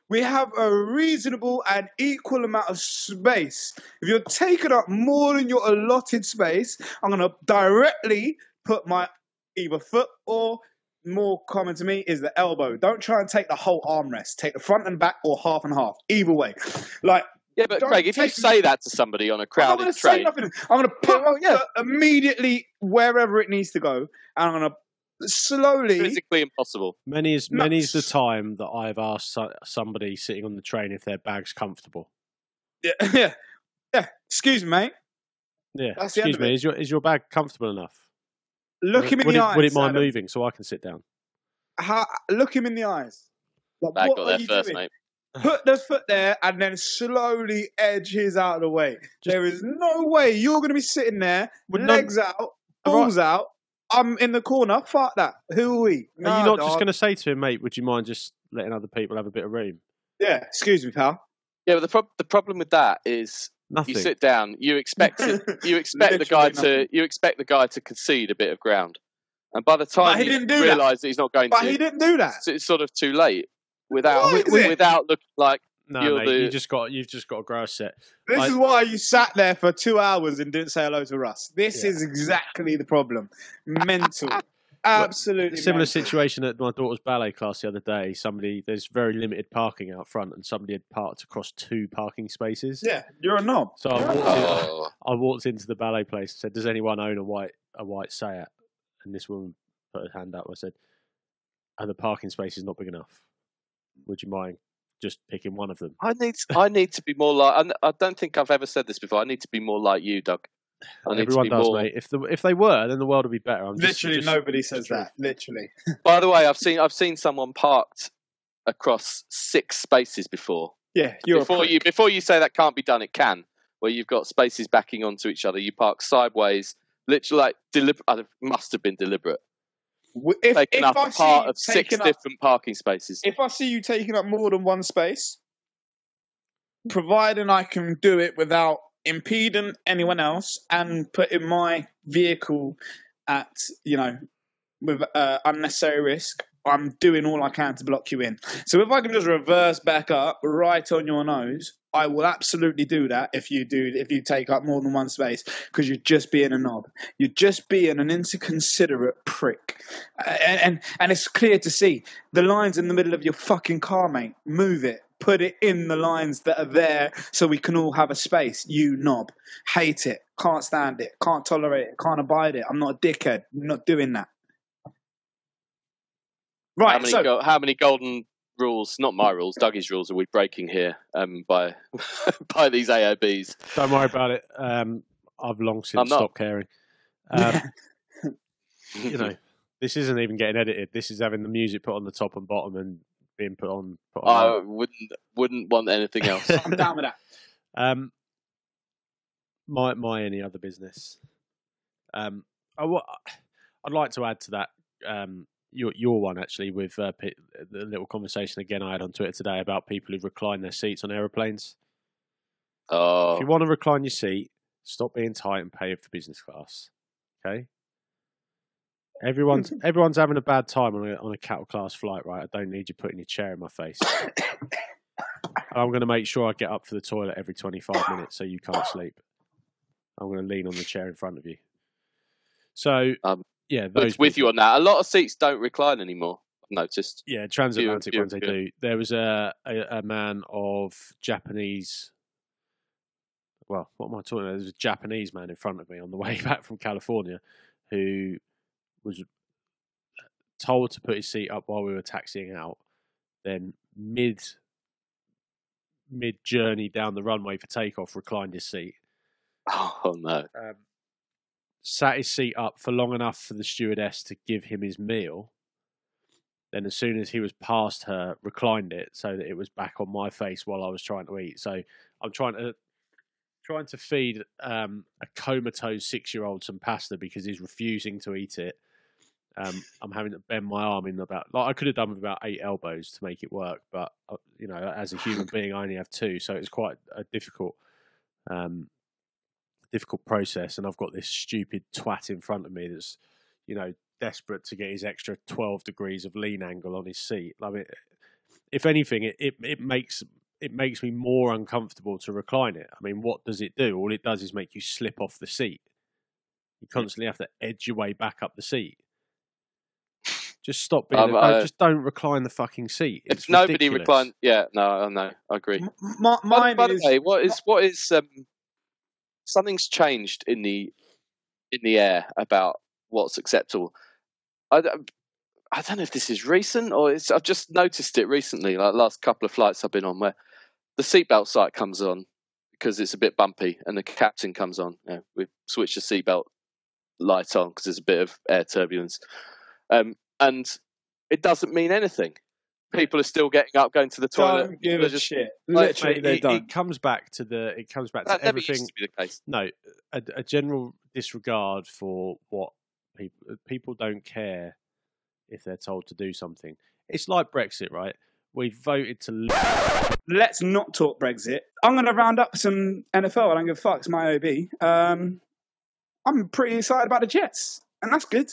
We have a reasonable and equal amount of space. If you're taking up more than your allotted space, I'm gonna directly put my either foot or more common to me is the elbow. Don't try and take the whole armrest. Take the front and back or half and half. Either way. Like yeah, but Craig, if you say that to somebody on a crowded I'm train, I'm going to put yeah, well, yeah. immediately wherever it needs to go, and I'm going to slowly. Physically impossible. Many is many is the time that I've asked somebody sitting on the train if their bag's comfortable. Yeah, yeah, yeah. Excuse me, mate. Yeah. That's Excuse me. Is your is your bag comfortable enough? Look him in would the it, eyes. Would it mind Adam. moving so I can sit down? How, look him in the eyes. Like, Back got there first, doing? mate. Put the foot there and then slowly edge his out of the way. Just, there is no way you're going to be sitting there, with legs out, balls right. out. I'm in the corner. Fuck that. Who are we? Are you not dog. just going to say to him, mate? Would you mind just letting other people have a bit of room? Yeah. Excuse me, pal. Yeah, but the pro- the problem with that is Nothing. You sit down. You expect it, you expect the guy nothing. to you expect the guy to concede a bit of ground, and by the time he you realise that. that. he's not going but to, he didn't do that. It's sort of too late without without looking like No, You're mate, the- you just got you've just got a grow a set. This I- is why you sat there for two hours and didn't say hello to Russ. This Yeah. is exactly the problem. Mental. Absolutely. Similar mental. situation at my daughter's ballet class the other day. Somebody there's very limited parking out front, and somebody had parked across two parking spaces. Yeah, you're a knob. So I walked, in, Oh, I walked into the ballet place and said, "Does anyone own a white a white Seat?" And this woman put her hand up. I said, "And the parking space is not big enough. Would you mind just picking one of them?" I need I need to be more like. I don't think I've ever said this before. I need to be more like you, Doug. I Everyone does, more. mate. If the, if they were, then the world would be better. I'm Literally just- nobody says truth. that. Literally. By the way, I've seen I've seen someone parked across six spaces before. Yeah, you're before you before you say that can't be done, it can. Where you've got spaces backing onto each other, you park sideways. Literally, like deliberate. Must have been deliberate. prick. If, Taking if up I a see part of six up- different parking spaces. if I see you taking up more than one space, providing I can do it without impeding anyone else and putting my vehicle at, you know, with uh, unnecessary risk, I'm doing all I can to block you in. So if I can just reverse back up right on your nose, I will absolutely do that if you do if you take up more than one space because you're just being a knob. You're just being an inconsiderate prick. And, and and it's clear to see the lines in the middle of your fucking car, mate. Move it. Put it in the lines that are there so we can all have a space. You knob. Hate it. Can't stand it. Can't tolerate it. Can't abide it. I'm not a dickhead. I'm not doing that. how Right, many so go- how many golden rules? Not my rules, Dougie's rules. Are we breaking here um, by by these AOBs? Don't worry about it. Um, I've long since I'm not. stopped caring. Um, you know, this isn't even getting edited. This is having the music put on the top and bottom and being put on. Put on I wouldn't wouldn't want anything else. I'm down with that. Um, my my any other business. Um, I, I'd like to add to that. Um, your your one actually with uh, pe- the little conversation again I had on Twitter today about people who recline their seats on aeroplanes. Oh, If you want to recline your seat, stop being tight and pay for business class. Okay. Everyone's everyone's having a bad time on a on a cattle class flight, right? I don't need you putting your chair in my face. I'm going to make sure I get up for the toilet every 25 minutes so you can't sleep. I'm going to lean on the chair in front of you. So, Um, yeah, those with, with you on that. A lot of seats don't recline anymore. I've noticed. Yeah, transatlantic Fewer- ones they fewer- do. There was a, a a man of Japanese. Well, what am I talking about? There's a Japanese man in front of me on the way back from California, who was told to put his seat up while we were taxiing out. Then mid mid journey down the runway for takeoff, reclined his seat. Oh no. Um, sat his seat up for long enough for the stewardess to give him his meal. Then, as soon as he was past her, reclined it so that it was back on my face while I was trying to eat. So I'm trying to trying to feed um, a comatose six year old some pasta because he's refusing to eat it. Um, I'm having to bend my arm in about like I could have done with about eight elbows to make it work, but uh, you know, as a human being, I only have two, so it's quite a difficult um, difficult process. And I've got this stupid twat in front of me that's you know desperate to get his extra 12 degrees of lean angle on his seat. I mean, if anything, it, it, it makes it makes me more uncomfortable to recline it. I mean, what does it do? All it does is make you slip off the seat. You constantly have to edge your way back up the seat. Just stop being. Um, a- I- just don't recline the fucking seat. If It's nobody ridiculous. reclined, yeah, no, I know, I agree. M- my, mine by the is way, what is what is um, something's changed in the in the air about what's acceptable. I, don't- I don't know if this is recent or it's, I've just noticed it recently. Like last couple of flights I've been on, where the seatbelt sight comes on because it's a bit bumpy, and the captain comes on. You know, we switch the seatbelt light on because there's a bit of air turbulence, um, and it doesn't mean anything. People are still getting up, going to the toilet. don't give a just- shit. like, Literally, Mate, they it, don't. it comes back to the. It comes back to That never everything. used to be the case. no, a, a general disregard for what people people don't care if they're told to do something. It's like Brexit, right? We voted to. Let's not talk Brexit. I'm going to round up some NFL. I don't give a fuck. It's my OB. Um, I'm pretty excited about the Jets, and that's good.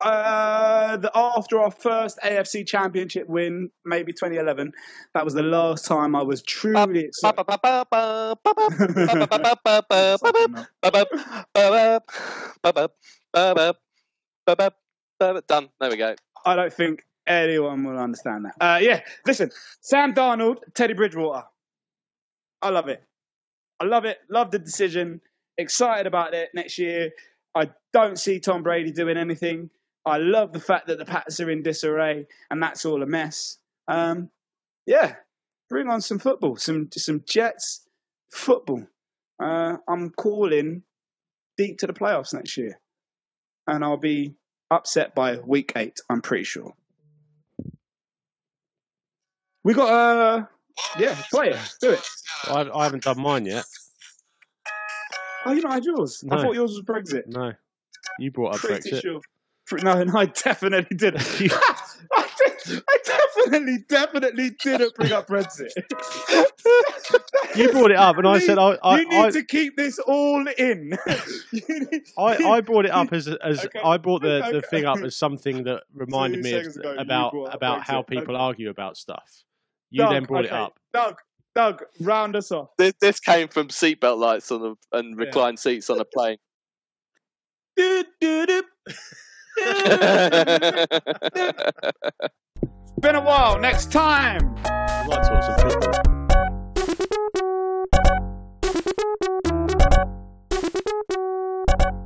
Uh, the, after our first AFC Championship win, maybe 2011, that was the last time I was truly excited. Done. There we go. I don't think anyone will understand that. Uh, yeah, listen, Sam Darnold, Teddy Bridgewater. I love it. I love it. Love the decision. Excited about it next year. I don't see Tom Brady doing anything. I love the fact that the Pats are in disarray and that's all a mess. Um, yeah, bring on some football, some some Jets football. Uh, I'm calling deep to the playoffs next year, and I'll be upset by week eight. I'm pretty sure. We got uh yeah, play it, do it. I, I haven't done mine yet. Oh, you not had yours? I thought yours was Brexit. No, you brought up Pretty Brexit. sure. Fr- No, no, I definitely did. You- I, did- I definitely, definitely didn't bring up Brexit. You brought it up, and I said need- I I, you need I, to keep this all in. Need- I, I brought it up as as Okay. I brought the, the thing up as something that reminded Two me of, ago, about about how people Okay. argue about stuff. You Doug, then brought it up. Doug, Doug, round us off. This, this came from seatbelt lights on the, and Yeah. reclined seats on a plane. Been a while. Next time. Thank you.